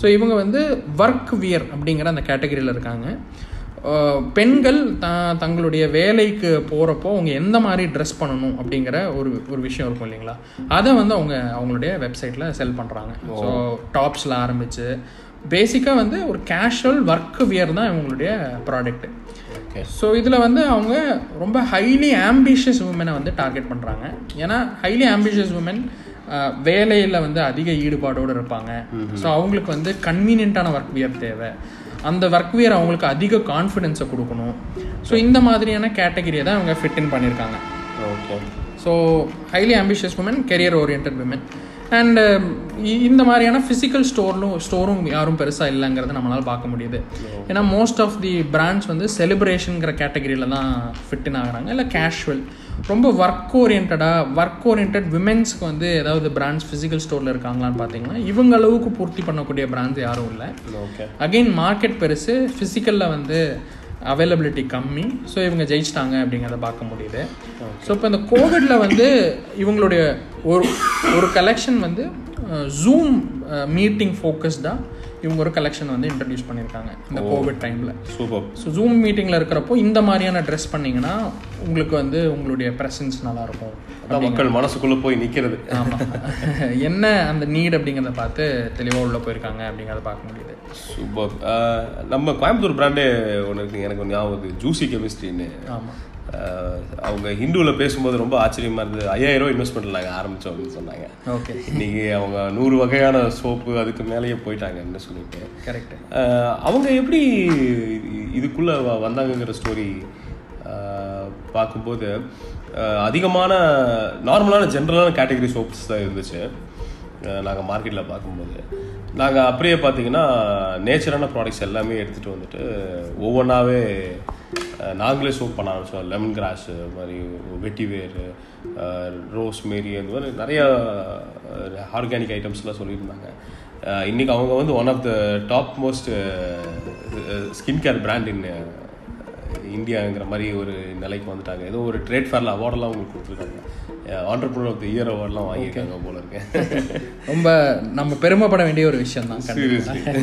ஸோ இவங்க வந்து ஒர்க் வியர் அப்படிங்கிற அந்த கேட்டகரியில் இருக்காங்க. பெண்கள் த தங்களுடைய வேலைக்கு போகிறப்போ அவங்க எந்த மாதிரி ட்ரெஸ் பண்ணணும் அப்படிங்கிற ஒரு ஒரு விஷயம் இருக்கும் இல்லைங்களா? அதை வந்து அவங்க அவங்களுடைய வெப்சைட்டில் செல் பண்ணுறாங்க ஸோ டாப்ஸில் ஆரம்பித்து பேசிக்காக வந்து ஒரு கேஷுவல் ஒர்க் வியர் தான் இவங்களுடைய ப்ராடக்ட் ஓகே ஸோ இதில் வந்து அவங்க ரொம்ப ஹைலி ஆம்பிஷியஸ் உமனை வந்து டார்கெட் பண்ணுறாங்க ஏன்னா ஹைலி ஆம்பிஷியஸ் உமன் வேலையில் வந்து அதிக ஈடுபாடோடு இருப்பாங்க. ஸோ அவங்களுக்கு வந்து கன்வீனியண்ட்டான ஒர்க் வியர் தேவை. அந்த ஒர்க் வியர் அவங்களுக்கு அதிக கான்ஃபிடென்ஸை கொடுக்கணும். ஸோ இந்த மாதிரியான கேட்டகரியை தான் அவங்க ஃபிட் இன் பண்ணியிருக்காங்க. Okay so highly ambitious woman career oriented women and இந்த மாதிரியான ஃபிசிக்கல் ஸ்டோர்லும் ஸ்டோரும் யாரும் பெருசாக இல்லைங்கிறத நம்மளால் பார்க்க முடியுது. ஏன்னா மோஸ்ட் ஆஃப் தி பிராண்ட்ஸ் வந்து செலிப்ரேஷனுங்கிற கேட்டகரியில் தான் ஃபிட்டின் ஆகுறாங்க. இல்லை கேஷுவல் ரொம்ப ஒர்க் ஓரியன்டாக ஒர்க் ஓரியன்ட் விமென்ஸ்க்கு வந்து ஏதாவது பிராண்ட்ஸ் ஃபிசிக்கல் ஸ்டோரில் இருக்காங்களான்னு பார்த்தீங்கன்னா இவங்க அளவுக்கு பூர்த்தி பண்ணக்கூடிய பிராண்ட்ஸ் யாரும் இல்லை. ஓகே அகெயின் மார்க்கெட் பெருசு ஃபிசிக்கலில் வந்து அவைலபிலிட்டி கம்மி. ஸோ இவங்க ஜெயிச்சிட்டாங்க அப்படிங்கிறத பார்க்க முடியுது. ஸோ இப்போ இந்த கோவிடில் வந்து இவங்களுடைய ஒரு ஒரு கலெக்ஷன் வந்து ஜூம் மீட்டிங் ஃபோக்கஸ்டாக இவங்க ஒரு கலெக்ஷன் வந்து இன்ட்ரடியூஸ் பண்ணியிருக்காங்க இந்த கோவிட் டைமில் சூப்பர் ஸோ ஜூம் மீட்டிங்கில் இருக்கிறப்போ இந்த மாதிரியான ட்ரெஸ் பண்ணிங்கன்னா உங்களுக்கு வந்து உங்களுடைய ப்ரெசன்ஸ் நல்லாயிருக்கும் அதான் மக்கள் மனசுக்குள்ளே போய் நிற்கிறது ஆமாம் என்ன அந்த நீட் அப்படிங்கிறத பார்த்து தெளிவாக உள்ளே போயிருக்காங்க அப்படிங்கிறத பார்க்க முடியுது. சூப்பர் நம்ம கோயம்புத்தூர் பிராண்டே ஒன்று இருக்கு எனக்கு ஞாபகம் ஜூசி கெமிஸ்ட்ரின்னு ஆமாம் அவங்க ஹிந்துவில் பேசும்போது ரொம்ப ஆச்சரியமா இருந்தது. ஐயாயிரம் ரூபாய் இன்வெஸ்ட்மெண்ட் நாங்கள் ஆரம்பித்தோம் அப்படின்னு சொன்னாங்க. ஓகே. இன்னைக்கு அவங்க நூறு வகையான சோப்பு அதுக்கு மேலேயே போயிட்டாங்கன்னு சொல்லிட்டு. கரெக்ட் அவங்க எப்படி இதுக்குள்ள வந்தாங்கங்கிற ஸ்டோரி பார்க்கும்போது அதிகமான நார்மலான ஜென்ரலான கேட்டகரி சோப்ஸ் தான் இருந்துச்சு. நாங்கள் மார்க்கெட்டில் பார்க்கும்போது. நாங்கள் அப்படியே பார்த்தீங்கன்னா நேச்சரான ப்ராடக்ட்ஸ் எல்லாமே எடுத்துகிட்டு வந்துட்டு ஒவ்வொன்றாவே நாங்களே சோப் பண்ண ஆரம்பிச்சோம் லெமன் கிராஸ் மாதிரி வெட்டி வேர் ரோஸ் மேரி அந்த மாதிரி நிறையா ஆர்கானிக் ஐட்டம்ஸ்லாம் சொல்லியிருந்தாங்க. அஹ் இன்னைக்கு அவங்க வந்து one of the topmost skin care brand in இந்தியாங்கிற மாதிரி ஒரு நிலைக்கு வந்துட்டாங்க. ஏதோ ஒரு ட்ரேட் ஃபேரில் அவார்டெல்லாம் அவங்களுக்கு கொடுத்துருக்காங்க. ஆண்டர்பிரினர் ஆஃப் த இயர் அவார்ட்லாம் வாங்கியிருக்காங்க போல இருக்கேன் ரொம்ப நம்ம பெருமைப்பட வேண்டிய ஒரு விஷயம் தான் சீரியஸ்லி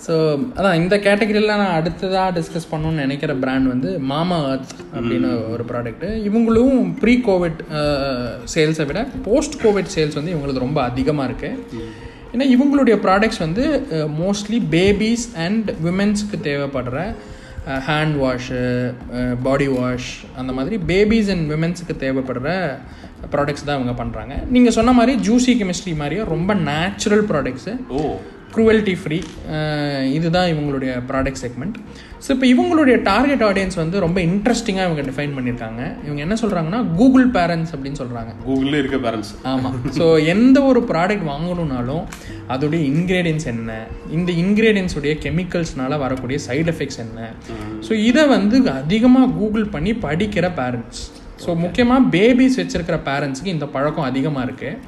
ஸோ அதான் இந்த கேட்டகரியில் நான் அடுத்ததாக டிஸ்கஸ் பண்ணணும்னு நினைக்கிற பிராண்ட் வந்து மாமா அர்த் அப்படின்னு ஒரு ப்ராடக்ட் இவங்களும் ப்ரீ கோவிட் சேல்ஸை விட போஸ்ட் கோவிட் சேல்ஸ் வந்து இவங்களுக்கு ரொம்ப அதிகமாக இருக்குது ஏன்னா இவங்களுடைய ப்ராடக்ட்ஸ் வந்து மோஸ்ட்லி பேபிஸ் அண்ட் விமென்ஸ்க்கு தேவைப்படுற ஹேண்ட் வாஷு பாடி வாஷ் அந்த மாதிரி பேபிஸ் அண்ட் விமென்ஸுக்கு தேவைப்படுற ப்ராடக்ட்ஸ் தான் இவங்க பண்ணுறாங்க நீங்கள் சொன்ன மாதிரி ஜூசி கெமிஸ்ட்ரி மாதிரியே ரொம்ப நேச்சுரல் ப்ராடக்ட்ஸு ஓ. க்ரூவல்ட்டி ஃப்ரீ இதுதான் இவங்களுடைய ப்ராடக்ட் செக்மெண்ட் ஸோ இப்போ இவங்களுடைய டார்கெட் ஆடியன்ஸ் வந்து ரொம்ப இன்ட்ரெஸ்டிங்காக இவங்க டிஃபைன் பண்ணியிருக்காங்க இவங்க என்ன சொல்கிறாங்கன்னா கூகுள் பேரண்ட்ஸ் அப்படின்னு சொல்கிறாங்க கூகுளில் இருக்க பேரண்ட்ஸ் ஆமாம் ஸோ எந்த ஒரு ப்ராடக்ட் வாங்கணும்னாலும் அதோடைய இன்க்ரீடியன்ஸ் என்ன இந்த ingredients உடைய கெமிக்கல்ஸ்னால வரக்கூடிய சைடு எஃபெக்ட்ஸ் என்ன. ஸோ இதை வந்து அதிகமாக கூகுள் பண்ணி படிக்கிற பேரண்ட்ஸ் ஸோ முக்கியமாக பேபிஸ் வச்சிருக்கிற பேரண்ட்ஸ்க்கு இந்த பழக்கம் அதிகமாக இருக்குது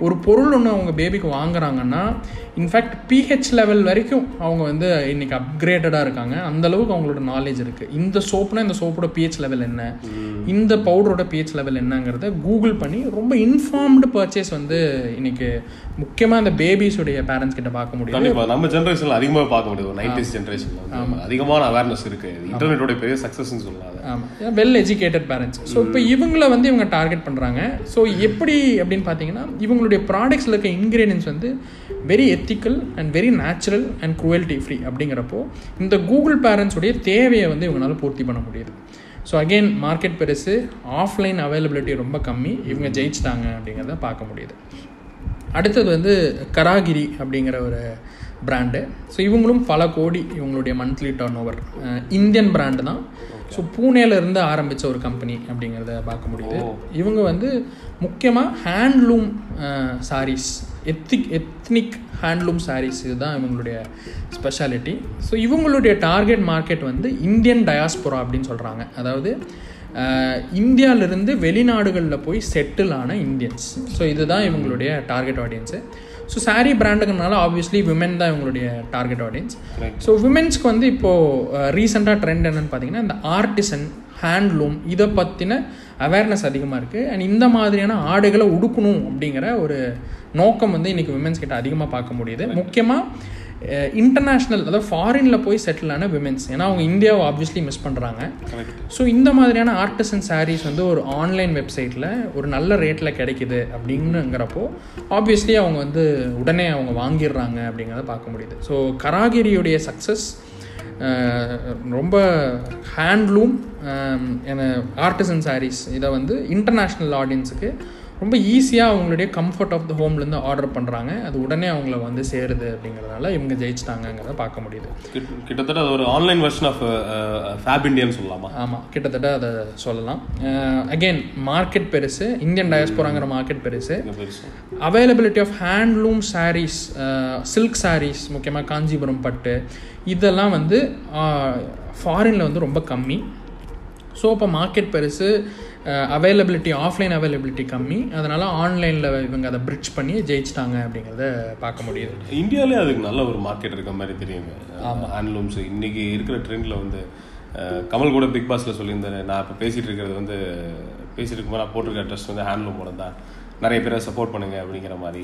ஒரு பொருள் ஒன்று அவங்க பேபிக்கு வாங்குறாங்கன்னா இன்ஃபேக்ட் பிஹெச் லெவல் வரைக்கும் அவங்க வந்து இன்னைக்கு அப்கிரேட்டடாக இருக்காங்க. அந்த அளவுக்கு அவங்களோட நாலேஜ் இருக்குது இந்த சோப்னா இந்த சோப்போட பிஹெச் லெவல் என்ன? இந்த பவுடரோட பிஹெச் லெவல் என்னங்கிறத கூகுள் பண்ணி ரொம்ப இன்ஃபார்ம்டு பர்ச்சேஸ் வந்து இன்னைக்கு முக்கியமாக இந்த பேபிஸுடைய பேரண்ட்ஸ் கிட்ட பார்க்க முடியும் கண்டிப்பா நம்ம ஜென்ரேஷன்ல அதிகமாக பார்க்க முடியும். நைன்டிஸ் ஜென்ரேஷன்ல அதிகமான அவேர்னஸ் இருக்கு. இன்டர்நெட்டோட பெரிய சக்சஸ்ன்னு சொல்லலாம். ஆமாம் வெல் எஜுகேட்டட் பேரண்ட்ஸ் ஸோ இப்போ இவங்கள வந்து இவங்க டார்கெட் பண்ணுறாங்க ஸோ எப்படி அப்படின்னு பார்த்தீங்கன்னா இவங்களுடைய ப்ராடக்ட்ஸில் இருக்க இன்க்ரீடியன்ஸ் வந்து very ethical and very natural and cruelty free அப்படிங்கிறப்போ இந்த கூகுள் பேரண்ட்ஸுடைய தேவையை வந்து இவங்களால பூர்த்தி பண்ண முடியுது. ஸோ அகெயின் மார்க்கெட் பெருசு ஆஃப்லைன் அவைலபிலிட்டி ரொம்ப கம்மி. இவங்க ஜெயிச்சிட்டாங்க அப்படிங்கிறத பார்க்க முடியுது. அடுத்தது வந்து கராகிரி அப்படிங்கிற ஒரு பிராண்டு ஸோ இவங்களும் பல கோடி இவங்களுடைய monthly turn over Indian brand தான். ஸோ பூனேல இருந்து ஆரம்பித்த ஒரு கம்பெனி அப்படிங்கிறத பார்க்க முடியுது. இவங்க வந்து முக்கியமாக handloom sarees ethic ethnic handloom sarees இதுதான் இவங்களுடைய ஸ்பெஷாலிட்டி ஸோ இவங்களுடைய டார்கெட் மார்க்கெட் வந்து இந்தியன் டயாஸ்போரா அப்படின்னு சொல்கிறாங்க அதாவது இந்தியாவிலிருந்து வெளிநாடுகளில் போய் செட்டில் ஆன இந்தியன்ஸ் ஸோ இதுதான் இவங்களுடைய டார்கெட் ஆடியன்ஸு ஸோ saree பிராண்டுங்கிறனால ஆப்வியஸ்லி விமென் தான் இவங்களுடைய டார்கெட் ஆடியன்ஸ் ஸோ விமென்ஸ்க்கு வந்து இப்போது ரீசெண்டாக ட்ரெண்ட் என்னன்னு பார்த்தீங்கன்னா இந்த ஆர்டிசன் ஹேண்ட்லூம் இதை பற்றின அவேர்னஸ் அதிகமாக இருக்குது அண்ட் இந்த மாதிரியான ஆடைகளை உடுக்கணும் அப்படிங்கிற ஒரு நோக்கம் வந்து இன்றைக்கி விமென்ஸ் கிட்ட அதிகமாக பார்க்க முடியுது. முக்கியமாக இன்டர்நேஷ்னல் அதாவது ஃபாரினில் போய் செட்டில் ஆன விமென்ஸ் ஏன்னா அவங்க இந்தியாவை ஆப்வியஸ்லி மிஸ் பண்ணுறாங்க ஸோ இந்த மாதிரியான ஆர்டிசன் சாரீஸ் வந்து ஒரு ஆன்லைன் வெப்சைட்டில் ஒரு நல்ல ரேட்டில் கிடைக்குது அப்படிங்கிறப்போ ஆப்வியஸ்லி அவங்க வந்து உடனே அவங்க வாங்கிடுறாங்க அப்படிங்கிறத பார்க்க முடியுது. ஸோ கராகிரியுடைய சக்ஸஸ் ரொம்ப ஹேண்ட்லூம் ஆர்டிசன் சாரீஸ் இதை வந்து இன்டர்நேஷ்னல் ஆடியன்ஸுக்கு ரொம்ப ஈஸியாக அவங்களுடைய கம்ஃபர்ட் ஆஃப் த ஹோம்லேருந்து ஆர்டர் பண்ணுறாங்க அது உடனே அவங்கள வந்து சேருது அப்படிங்கிறதுனால இவங்க ஜெயிச்சிட்டாங்கங்கிறத பார்க்க முடியுது. கிட்ட- கிட்டத்தட்ட அது ஒரு ஆன்லைன் வெர்ஷன் ஆஃப் ஃபேப் இண்டியன் சொல்லலாமா? ஆமாம் கிட்டத்தட்ட அதை சொல்லலாம். அகெயின் மார்க்கெட் பெருசு இந்தியன் டயஸ்போராங்கிற மார்க்கெட் பெருசு. Availability of handloom sarees silk sarees முக்கியமாக காஞ்சிபுரம் பட்டு இதெல்லாம் வந்து ஃபாரினில் வந்து ரொம்ப கம்மி. ஸோ இப்போ மார்க்கெட் பெருசு அவைலபிலிட்டி ஆஃப்லைன் அவைலபிலிட்டி கம்மி. அதனால் ஆன்லைனில் இவங்க அதை பிரிட்ஜ் பண்ணி ஜெயிச்சிட்டாங்க அப்படிங்கிறத பார்க்க முடியுது. இந்தியாவிலே அதுக்கு நல்ல ஒரு மார்க்கெட் இருக்க மாதிரி தெரியுங்க. ஹேண்ட்லூம்ஸ் இன்னைக்கு இருக்கிற ட்ரெண்டில் வந்து கமல் கூட பிக் பாஸ்ல சொல்லியிருந்தாரு நான் இப்போ பேசிட்டு இருக்கிறது வந்து பேசிட்டு இருக்கும்போது நான் போட்டிருக்க ட்ரெஸ் வந்து ஹேண்ட்லூமோட தான் நிறைய பேரை சப்போர்ட் பண்ணுங்க அப்படிங்கிற மாதிரி.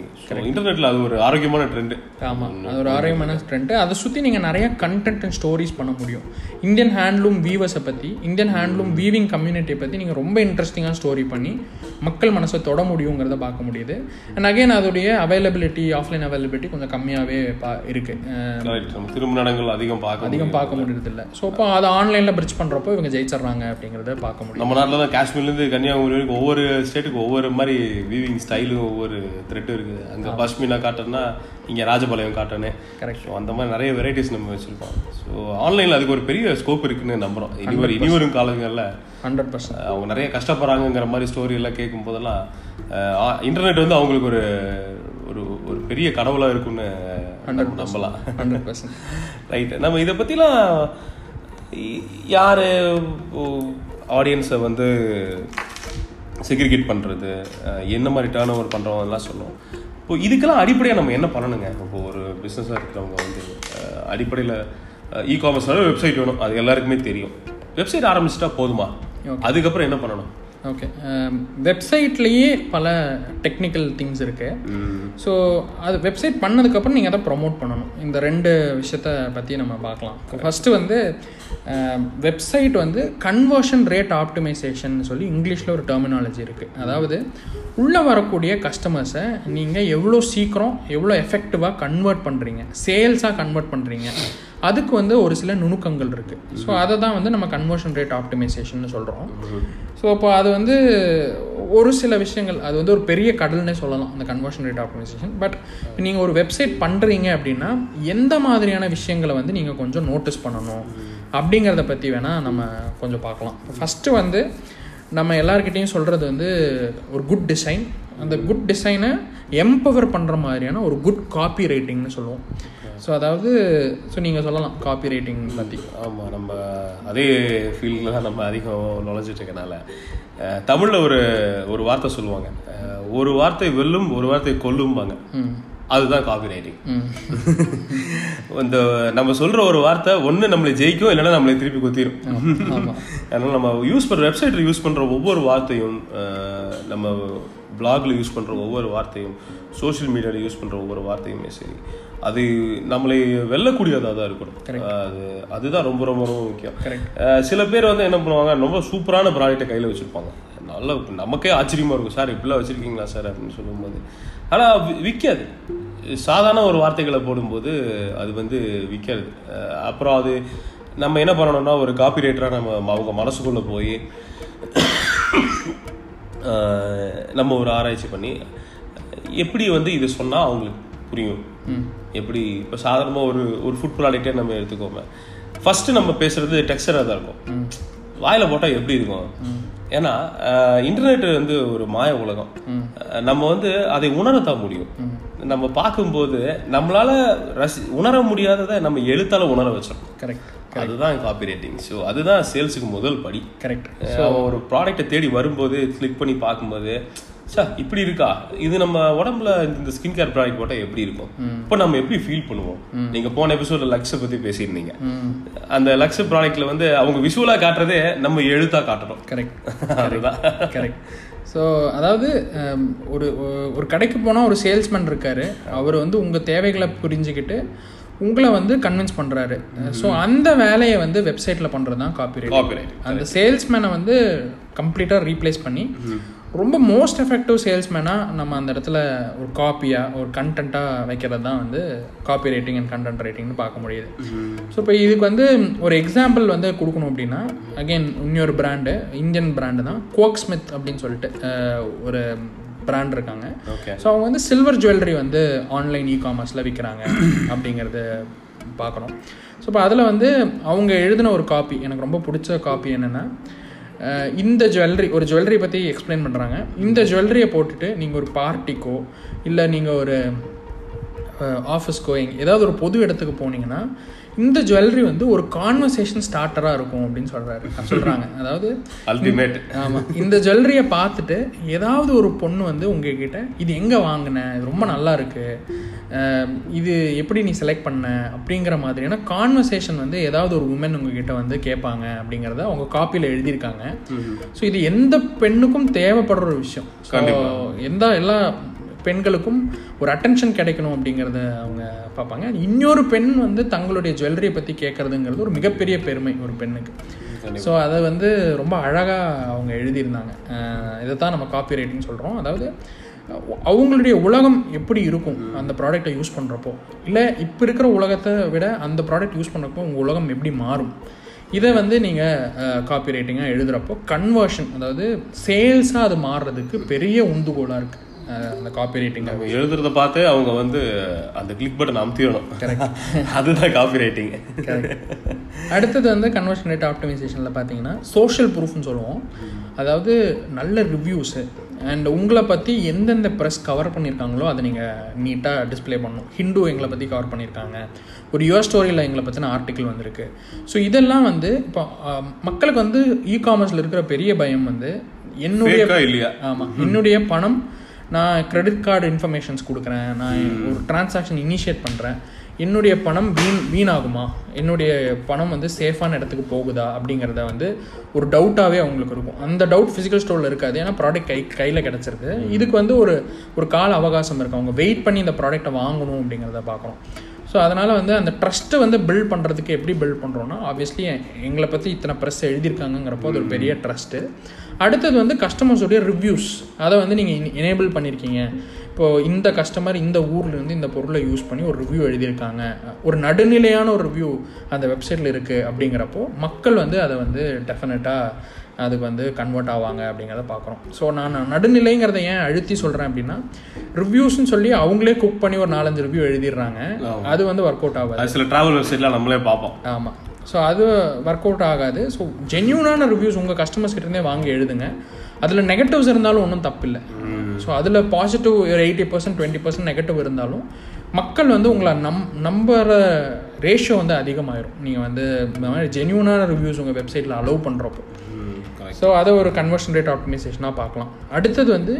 இன்டர்நெட்ல அது ஒரு ஆரோக்கியமான ட்ரெண்ட் ஆமாம் அது ஒரு ஆரோக்கியமான ட்ரெண்டு அதை சுற்றி நீங்கள் நிறைய கண்டென்ட் அண்ட் ஸ்டோரிஸ் பண்ண முடியும். இந்தியன் ஹேண்ட்லூம் வீவர்ஸை பற்றி இந்தியன் ஹேண்ட்லூம் வீவிங் கம்யூனிட்டியை பற்றி நீங்கள் ரொம்ப இன்ட்ரெஸ்டிங்காக ஸ்டோரி பண்ணி மக்கள் மனசை தொட முடியுங்கிறத பார்க்க முடியுது. அண்ட் அகைன் அதோடைய அவைலபிலிட்டி ஆஃப்லைன் அவைலபிலிட்டி கொஞ்சம் கம்மியாகவே பா இருக்குது திருமணங்கள் அதிகம் பார்க்க அதிகம் பார்க்க முடியறது இல்லை ஸோ இப்போ அதை ஆன்லைனில் பிரிட்ஜ் பண்ணுறப்போ இவங்க ஜெயிச்சிடுறாங்க அப்படிங்கிறத பார்க்க முடியும். நம்ம நாட்டில் தான் காஷ்மீர்லேருந்து கன்னியாகுமரி வரைக்கும் ஒவ்வொரு ஸ்டேட்டுக்கு ஒவ்வொரு மாதிரி என்கிரீடிங் ஸ்டைலும் ஒவ்வொரு த்ரெட்டும் இருக்குது அங்கே பஷ்மினா காட்டன்னா இங்கே ராஜபாளையம் காட்டனு Correct. ஸோ அந்த மாதிரி நிறைய வெரைட்டிஸ் நம்ம வச்சுருக்கோம். ஸோ ஆன்லைனில் அதுக்கு ஒரு பெரிய ஸ்கோப் இருக்குன்னு நம்புகிறோம் இனி வரும் இனி வரும் காலங்களில் ஹண்ட்ரட் பர்சன்ட் அவங்க நிறைய கஷ்டப்படுறாங்கங்கிற மாதிரி ஸ்டோரி எல்லாம் கேட்கும் போதெல்லாம் இன்டர்நெட் வந்து அவங்களுக்கு ஒரு ஒரு ஒரு பெரிய கடவுளாக இருக்கும்னு நம்பலாம். ஹண்ட்ரட் பர்சன்ட் ரைட் நம்ம இதை பற்றிலாம் யார் ஆடியன்ஸை வந்து செக்ரிகேட் பண்ணுறது என்ன மாதிரி டேர்ன் ஓவர் பண்ணுறவங்கலாம் சொல்லுவோம் இப்போ இதுக்கெல்லாம் அடிப்படையாக நம்ம என்ன பண்ணணுங்க? இப்போ ஒரு பிஸ்னஸாக இருக்கிறவங்க வந்து அடிப்படையில் இ காமர்ஸ் வெப்சைட் வேணும். அது எல்லாருக்குமே தெரியும். வெப்சைட் ஆரம்பிச்சிட்டா போதுமா? அதுக்கப்புறம் என்ன பண்ணணும்? ஓகே வெப்சைட்லேயே பல டெக்னிக்கல் திங்ஸ் இருக்குது ஸோ அது வெப்சைட் பண்ணதுக்கப்புறம் நீங்கள் அதை ப்ரொமோட் பண்ணணும். இந்த ரெண்டு விஷயத்த பற்றி நம்ம பார்க்கலாம். ஃபஸ்ட்டு வந்து வெப்சைட் வந்து கன்வர்ஷன் ரேட் ஆப்டிமைசேஷன் சொல்லி இங்கிலீஷில் ஒரு டெர்மினாலஜி இருக்குது அதாவது உள்ளே வரக்கூடிய கஸ்டமர்ஸை நீங்கள் எவ்வளோ சீக்கிரம் எவ்வளோ எஃபெக்டிவாக கன்வெர்ட் பண்ணுறீங்க சேல்ஸாக கன்வெர்ட் பண்ணுறீங்க அதுக்கு வந்து ஒரு சில நுணுக்கங்கள் இருக்குது ஸோ அதை தான் வந்து நம்ம கன்வர்ஷன் ரேட் ஆப்டிமைசேஷன் சொல்கிறோம் ஸோ அப்போ அது வந்து ஒரு சில விஷயங்கள் அது வந்து ஒரு பெரிய கடல்னே சொல்லலாம் அந்த கன்வர்ஷன் ரேட் ஆப்டிமைசேஷன் பட் நீங்கள் ஒரு வெப்சைட் பண்ணுறீங்க அப்படின்னா எந்த மாதிரியான விஷயங்களை வந்து நீங்கள் கொஞ்சம் நோட்டீஸ் பண்ணணும் அப்படிங்கிறத பற்றி வேணால் நம்ம கொஞ்சம் பார்க்கலாம். ஃபஸ்ட்டு வந்து நம்ம எல்லாருக்கிட்டேயும் சொல்கிறது வந்து ஒரு குட் டிசைன் அந்த குட் டிசைனை எம்பவர் பண்ணுற மாதிரியான ஒரு குட் காப்பி ரைட்டிங்னு சொல்லுவோம். ஸோ அதாவது ஸோ நீங்கள் சொல்லலாம் காப்பி ரைட்டிங் பற்றி ஆமாம் நம்ம அதே ஃபீல்டில் தான் நம்ம அதிகம் நுழைஞ்சிட்டு இருக்கனால தமிழில் ஒரு ஒரு வார்த்தை சொல்லுவாங்க. ஒரு வார்த்தை வெல்லும் ஒரு வார்த்தை கொல்லும்பாங்க. அதுதான் காப்பி ரைட்டிங் இந்த நம்ம சொல்ற ஒரு வார்த்தை ஒன்று நம்மளை ஜெயிக்கும் இல்லைன்னா நம்மளை திருப்பி குத்திரும். அதனால நம்ம யூஸ் பண்ற வெப்சைட்ல யூஸ் பண்ற ஒவ்வொரு வார்த்தையும் நம்ம பிளாக்ல யூஸ் பண்ற ஒவ்வொரு வார்த்தையும் சோஷியல் மீடியாவில் யூஸ் பண்ற ஒவ்வொரு வார்த்தையுமே சரி. அது நம்மளை வெல்லக்கூடியதாக தான் இருக்கணும். அது அதுதான் ரொம்ப ரொம்ப ரொம்ப முக்கியம். சில பேர் வந்து என்ன பண்ணுவாங்க ரொம்ப சூப்பரான ப்ராடக்ட்டை கையில் வச்சிருப்பாங்க. நல்ல நமக்கே ஆச்சரியமா இருக்கும் சார் இப்படிலாம் வச்சிருக்கீங்களா சார்? அப்படின்னு சொல்லும்போது. ஆனால் விற்காது சாதாரண ஒரு வார்த்தைகளை போடும்போது அது வந்து விற்காது அப்புறம் அது நம்ம என்ன பண்ணணும்னா ஒரு காப்பி ரைட்டராக நம்ம அவங்க மனசுக்குள்ளே போய் நம்ம ஒரு ஆராய்ச்சி பண்ணி எப்படி வந்து இது சொன்னால் அவங்களுக்கு புரியும். எப்படி இப்போ சாதாரணமாக ஒரு ஒரு ஃபுட் ப்ராடக்டே நம்ம எடுத்துக்கோங்க ஃபர்ஸ்ட் நம்ம பேசுறது டெக்ஸ்டராக தான் இருக்கும். வாயில போட்டால் எப்படி இருக்கும்? ஏன்னா இன்டர்நெட் வந்து ஒரு மாய உலகம். நம்ம வந்து அதை உணரத்தான் முடியும். நம்ம பார்க்கும்போது நம்மளால ரசி உணர முடியாததை நம்ம எழுத்தால உணர வச்சிடும் கரெக்ட் அதுதான் காப்பி ரைட்டிங் ஸோ அதுதான் சேல்ஸுக்கு முதல் படி. கரெக்ட் அவன் ஒரு ப்ராடக்ட்டை தேடி வரும்போது கிளிக் பண்ணி பார்க்கும்போது சார் இப்படி இருக்கா? இது நம்ம உடம்புல இந்த ஸ்கின் கேர் ப்ராடக்ட் போட்டால் எப்படி இருக்கும்? இப்போ நம்ம எப்படி ஃபீல் பண்ணுவோம்? நீங்க போன எபிசோட்ல லக்ஸை பத்தி பேசியிருந்தீங்க. அந்த லக்ஸ் ப்ராடக்ட்ல வந்து அவங்க விஷுவலா காட்டுறதே நம்ம எழுத்தா காட்டணும் கரெக்ட் அதுதான். கரெக்ட் ஸோ அதாவது ஹம், ஒரு ஒரு கடைக்கு போனால் ஒரு சேல்ஸ்மேன் இருக்காரு. அவர் வந்து உங்கள் தேவைகளை புரிஞ்சுக்கிட்டு உங்களை வந்து கன்வின்ஸ் பண்ணுறாரு ஸோ அந்த வேலையை வந்து வெப்சைட்டில் பண்ணுறது தான் காப்பி Copyright. அந்த சேல்ஸ்மேனை வந்து கம்ப்ளீட்டாக ரீப்ளேஸ் பண்ணி ரொம்ப மோஸ்ட் எஃபெக்டிவ் சேல்ஸ்மேனாக நம்ம அந்த இடத்துல ஒரு காப்பியாக ஒரு கண்டென்ட்டாக வைக்கிறது தான் வந்து காப்பி ரைட்டிங் அண்ட் கண்டென்ட் ரைட்டிங்னு பார்க்க முடியுது. ஸோ இப்போ இதுக்கு வந்து ஒரு எக்ஸாம்பிள் வந்து கொடுக்கணும் அப்படின்னா அகைன் இன்னொரு பிராண்டு இந்தியன் பிராண்டு தான் கோக் ஸ்மித் அப்படின்னு சொல்லிட்டு ஒரு பிராண்ட் இருக்காங்க. ஓகே ஸோ அவங்க வந்து சில்வர் ஜுவல்லரி வந்து ஆன்லைன் இ காமர்ஸில் விற்கிறாங்க அப்படிங்கிறது பார்க்குறோம் ஸோ இப்போ அதில் வந்து அவங்க எழுதின ஒரு காப்பி எனக்கு ரொம்ப பிடிச்ச காப்பி என்னென்னா இந்த ஜுவல்லரி ஒரு ஜுவல்லரி பற்றி எக்ஸ்பிளைன் பண்ணுறாங்க இந்த ஜுவல்லரியை போட்டுட்டு நீங்கள் ஒரு பார்ட்டிக்கோ இல்லை நீங்கள் ஒரு ஆஃபீஸ்க்கோ எங் ஏதாவது ஒரு பொது இடத்துக்கு போனீங்கன்னா இந்த ஜுவல்லரி வந்து ஒரு கான்வர்சேஷன் ஸ்டார்டராக இருக்கும் அப்படின்னு சொல்கிறாரு சொல்கிறாங்க அதாவது அல்டிமேட் ஆமாம் இந்த ஜுவல்லரியை பார்த்துட்டு ஏதாவது ஒரு பொண்ணு வந்து உங்ககிட்ட இது எங்கே வாங்கின? இது ரொம்ப நல்லா இருக்கு. அஹ் இது எப்படி நீ செலக்ட் பண்ண? அப்படிங்கிற மாதிரியான கான்வர்சேஷன் வந்து ஏதாவது ஒரு உமன் உங்ககிட்ட வந்து கேட்பாங்க அப்படிங்கிறத அவங்க காப்பியில் எழுதியிருக்காங்க. ஸோ இது எந்த பெண்ணுக்கும் தேவைப்படுற ஒரு விஷயம். ஸோ எந்த எல்லா பெண்களுக்கும் ஒரு அட்டென்ஷன் கிடைக்கணும் அப்படிங்கிறத அவங்க பார்ப்பாங்க. இன்னொரு பெண் வந்து தங்களுடைய ஜுவல்லரியை பற்றி கேட்குறதுங்கிறது ஒரு மிகப்பெரிய பெருமை ஒரு பெண்ணுக்கு. ஸோ அதை வந்து ரொம்ப அழகாக அவங்க எழுதியிருந்தாங்க. இதை தான் நம்ம காப்பி ரைட்டிங் சொல்கிறோம் அதாவது அவங்களுடைய உலகம் எப்படி இருக்கும் அந்த ப்ராடக்டை யூஸ் பண்ணுறப்போ இல்லை இப்போ இருக்கிற உலகத்தை விட அந்த ப்ராடக்ட் யூஸ் பண்ணுறப்போ உங்கள் உலகம் எப்படி மாறும்? இதை வந்து நீங்கள் காப்பி ரைட்டிங்காக எழுதுகிறப்போ கன்வர்ஷன் அதாவது சேல்ஸாக அது மாறுறதுக்கு பெரிய உந்துகோலாக இருக்குது அந்த காப்பி ரைட்டிங் எழுதுறத பார்த்து அவங்க வந்து அந்த கிளிக் பட்டன் அமுத்திடணும். அதுதான் காப்பி ரைட்டிங் அடுத்தது வந்து கன்வர்ஷன் ரேட் ஆப்டிமைசேஷனில் பார்த்தீங்கன்னா சோஷியல் ப்ரூஃப்னு சொல்லுவோம். அதாவது நல்ல ரிவ்யூஸு அண்ட் உங்களை பற்றி எந்தெந்த ப்ரெஸ் கவர் பண்ணியிருக்காங்களோ அதை நீங்கள் நீட்டாக டிஸ்ப்ளே பண்ணணும். ஹிந்து எங்களை பற்றி கவர் பண்ணியிருக்காங்க. ஒரு யுவர் ஸ்டோரியில் எங்களை பற்றின ஆர்டிக்கிள் வந்திருக்கு. ஸோ இதெல்லாம் வந்து இப்போ மக்களுக்கு வந்து இ காமர்ஸில் இருக்கிற பெரிய பயம் வந்து என்னுடைய இல்லையா? ஆமாம் என்னுடைய பணம் நான் கிரெடிட் கார்டு இன்ஃபர்மேஷன்ஸ் கொடுக்குறேன். நான் ஒரு டிரான்சாக்ஷன் இனிஷியேட் பண்ணுறேன் என்னுடைய பணம் வீண் வீணாகுமா? என்னுடைய பணம் வந்து சேஃபான இடத்துக்கு போகுதா? அப்படிங்கிறத வந்து ஒரு டவுட்டாகவே அவங்களுக்கு இருக்கும். அந்த டவுட் ஃபிசிக்கல் ஸ்டோரில் இருக்காது. ஏன்னா ப்ராடக்ட் கை கையில் கிடச்சிருது. இதுக்கு வந்து ஒரு ஒரு கால அவகாசம் இருக்குது அவங்க வெயிட் பண்ணி இந்த ப்ராடக்ட்டை வாங்கணும் அப்படிங்கிறத பார்க்குறோம். ஸோ அதனால் வந்து அந்த ட்ரஸ்ட்டை வந்து பில்ட் பண்ணுறதுக்கு எப்படி பில்ட் பண்ணுறோன்னா ஆப்வியஸ்லி எங்களை பற்றி இத்தனை ப்ரெஸ் எழுதியிருக்காங்கங்கிறப்போ அது ஒரு பெரிய ட்ரஸ்ட்டு அடுத்தது வந்து கஸ்டமர்ஸோடைய ரிவ்யூஸ் அதை வந்து நீங்கள் எனேபிள் பண்ணியிருக்கீங்க இப்போது இந்த கஸ்டமர் இந்த ஊர்ல இருந்து இந்த பொருளை யூஸ் பண்ணி ஒரு ரிவ்யூ எழுதியிருக்காங்க. ஒரு நடுநிலையான ஒரு ரிவ்யூ அந்த வெப்சைட்டில் இருக்குது அப்படிங்கிறப்போ மக்கள் வந்து அதை வந்து டெஃபினட்டாக அதுக்கு வந்து கன்வெர்ட் ஆவாங்க அப்படிங்கிறத பார்க்குறோம். ஸோ நான் நடுநிலைங்கிறத ஏன் அழுத்தி சொல்கிறேன் அப்படின்னா ரிவ்யூஸ்னு சொல்லி அவங்களே குக் பண்ணி ஒரு நாலஞ்சு ரிவ்யூ எழுதிடுறாங்க. அது வந்து ஒர்க் அவுட் ஆகாது சில டிராவல் வெப்சைட்லாம் நம்மளே பார்ப்போம். ஆமாம் ஸோ அது ஒர்க் அவுட் ஆகாது. ஸோ ஜென்யூனான ரிவ்யூஸ் உங்கள் கஸ்டமர்ஸ் கிட்டேருந்தே வாங்கி எழுதுங்க. அதில் நெகட்டிவ்ஸ் இருந்தாலும் ஒன்றும் தப்பில்லை. ஸோ அதில் பாசிட்டிவ் ஒரு eighty percent twenty percent negative இருந்தாலும் மக்கள் வந்து உங்களை நம் நம்புற ரேஷியோ வந்து அதிகமாயிரும். நீங்கள் வந்து இந்த மாதிரி ஜென்யூனான ரிவ்யூஸ் உங்கள் வெப்சைட்டில் அலோவ் பண்ணுறப்போ ஸோ அதை ஒரு கன்வர்ஷன் ரேட் ஆப்டிமைசேஷனாக பார்க்கலாம். அடுத்தது வந்து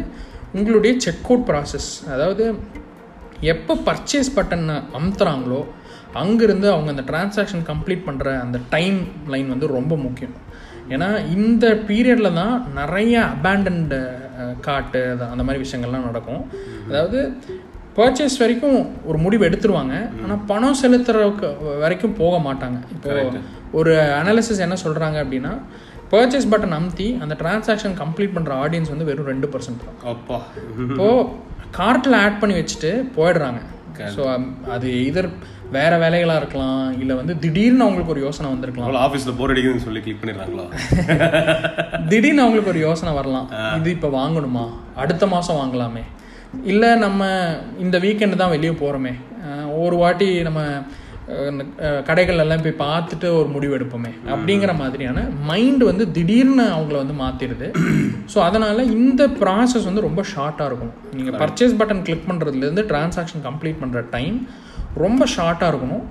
உங்களுடைய செக் அவுட் ப்ராசஸ் அதாவது எப்போ பர்ச்சேஸ் பட்டன் அமுத்துறாங்களோ அங்கேருந்து அவங்க அந்த டிரான்சாக்ஷன் கம்ப்ளீட் பண்ணுற அந்த டைம் லைன் வந்து ரொம்ப முக்கியம். ஏன்னா இந்த பீரியடில் தான் நிறைய அபேண்டன்டு காட்டு அந்த மாதிரி விஷயங்கள்லாம் நடக்கும். அதாவது பர்ச்சேஸ் வரைக்கும் ஒரு முடிவு எடுத்துருவாங்க. ஆனால் பணம் செலுத்துறதுக்கு வரைக்கும் போக மாட்டாங்க. இப்போ ஒரு அனாலிசிஸ் என்ன சொல்கிறாங்க அப்படின்னா பர்ச்சேஸ் பட்டன் அமுத்தி அந்த டிரான்சாக்ஷன் கம்ப்ளீட் பண்ணுற ஆடியன்ஸ் வந்து வெறும் ரெண்டு பர்சன்ட் தான். அப்பா. இப்போது கார்ட்டில் ஆட் பண்ணி வச்சுட்டு போயிடுறாங்க. ஸோ அது இதர் வேற வேலைகளாக இருக்கலாம் இல்லை வந்து திடீர்னு அவங்களுக்கு ஒரு யோசனை வந்திருக்கலாம். ஆஃபீஸில் போர் அடிக்குதுன்னு சொல்லி கிளிக் பண்ணிடுறாங்களா? திடீர்னு அவங்களுக்கு ஒரு யோசனை வரலாம். இது இப்போ வாங்கணுமா? அடுத்த மாதம் வாங்கலாமே. இல்லை நம்ம இந்த வீக்கெண்டு தான் வெளியே போகிறோமே ஒரு வாட்டி நம்ம கடைகள் எல்லாம் போய் பார்த்துட்டு ஒரு முடிவு எடுப்போமே. அப்படிங்கிற மாதிரியான மைண்ட் வந்து திடீர்னு அவங்கள வந்து மாற்றிடுது ஸோ அதனால் இந்த ப்ராசஸ் வந்து ரொம்ப ஷார்ட்டாக இருக்கும் நீங்கள் பர்ச்சேஸ் பட்டன் கிளிக் பண்ணுறதுலேருந்து டிரான்சாக்ஷன் கம்ப்ளீட் பண்ணுற டைம் ரொம்ப ஷார்ட்டாக இருக்கணும்.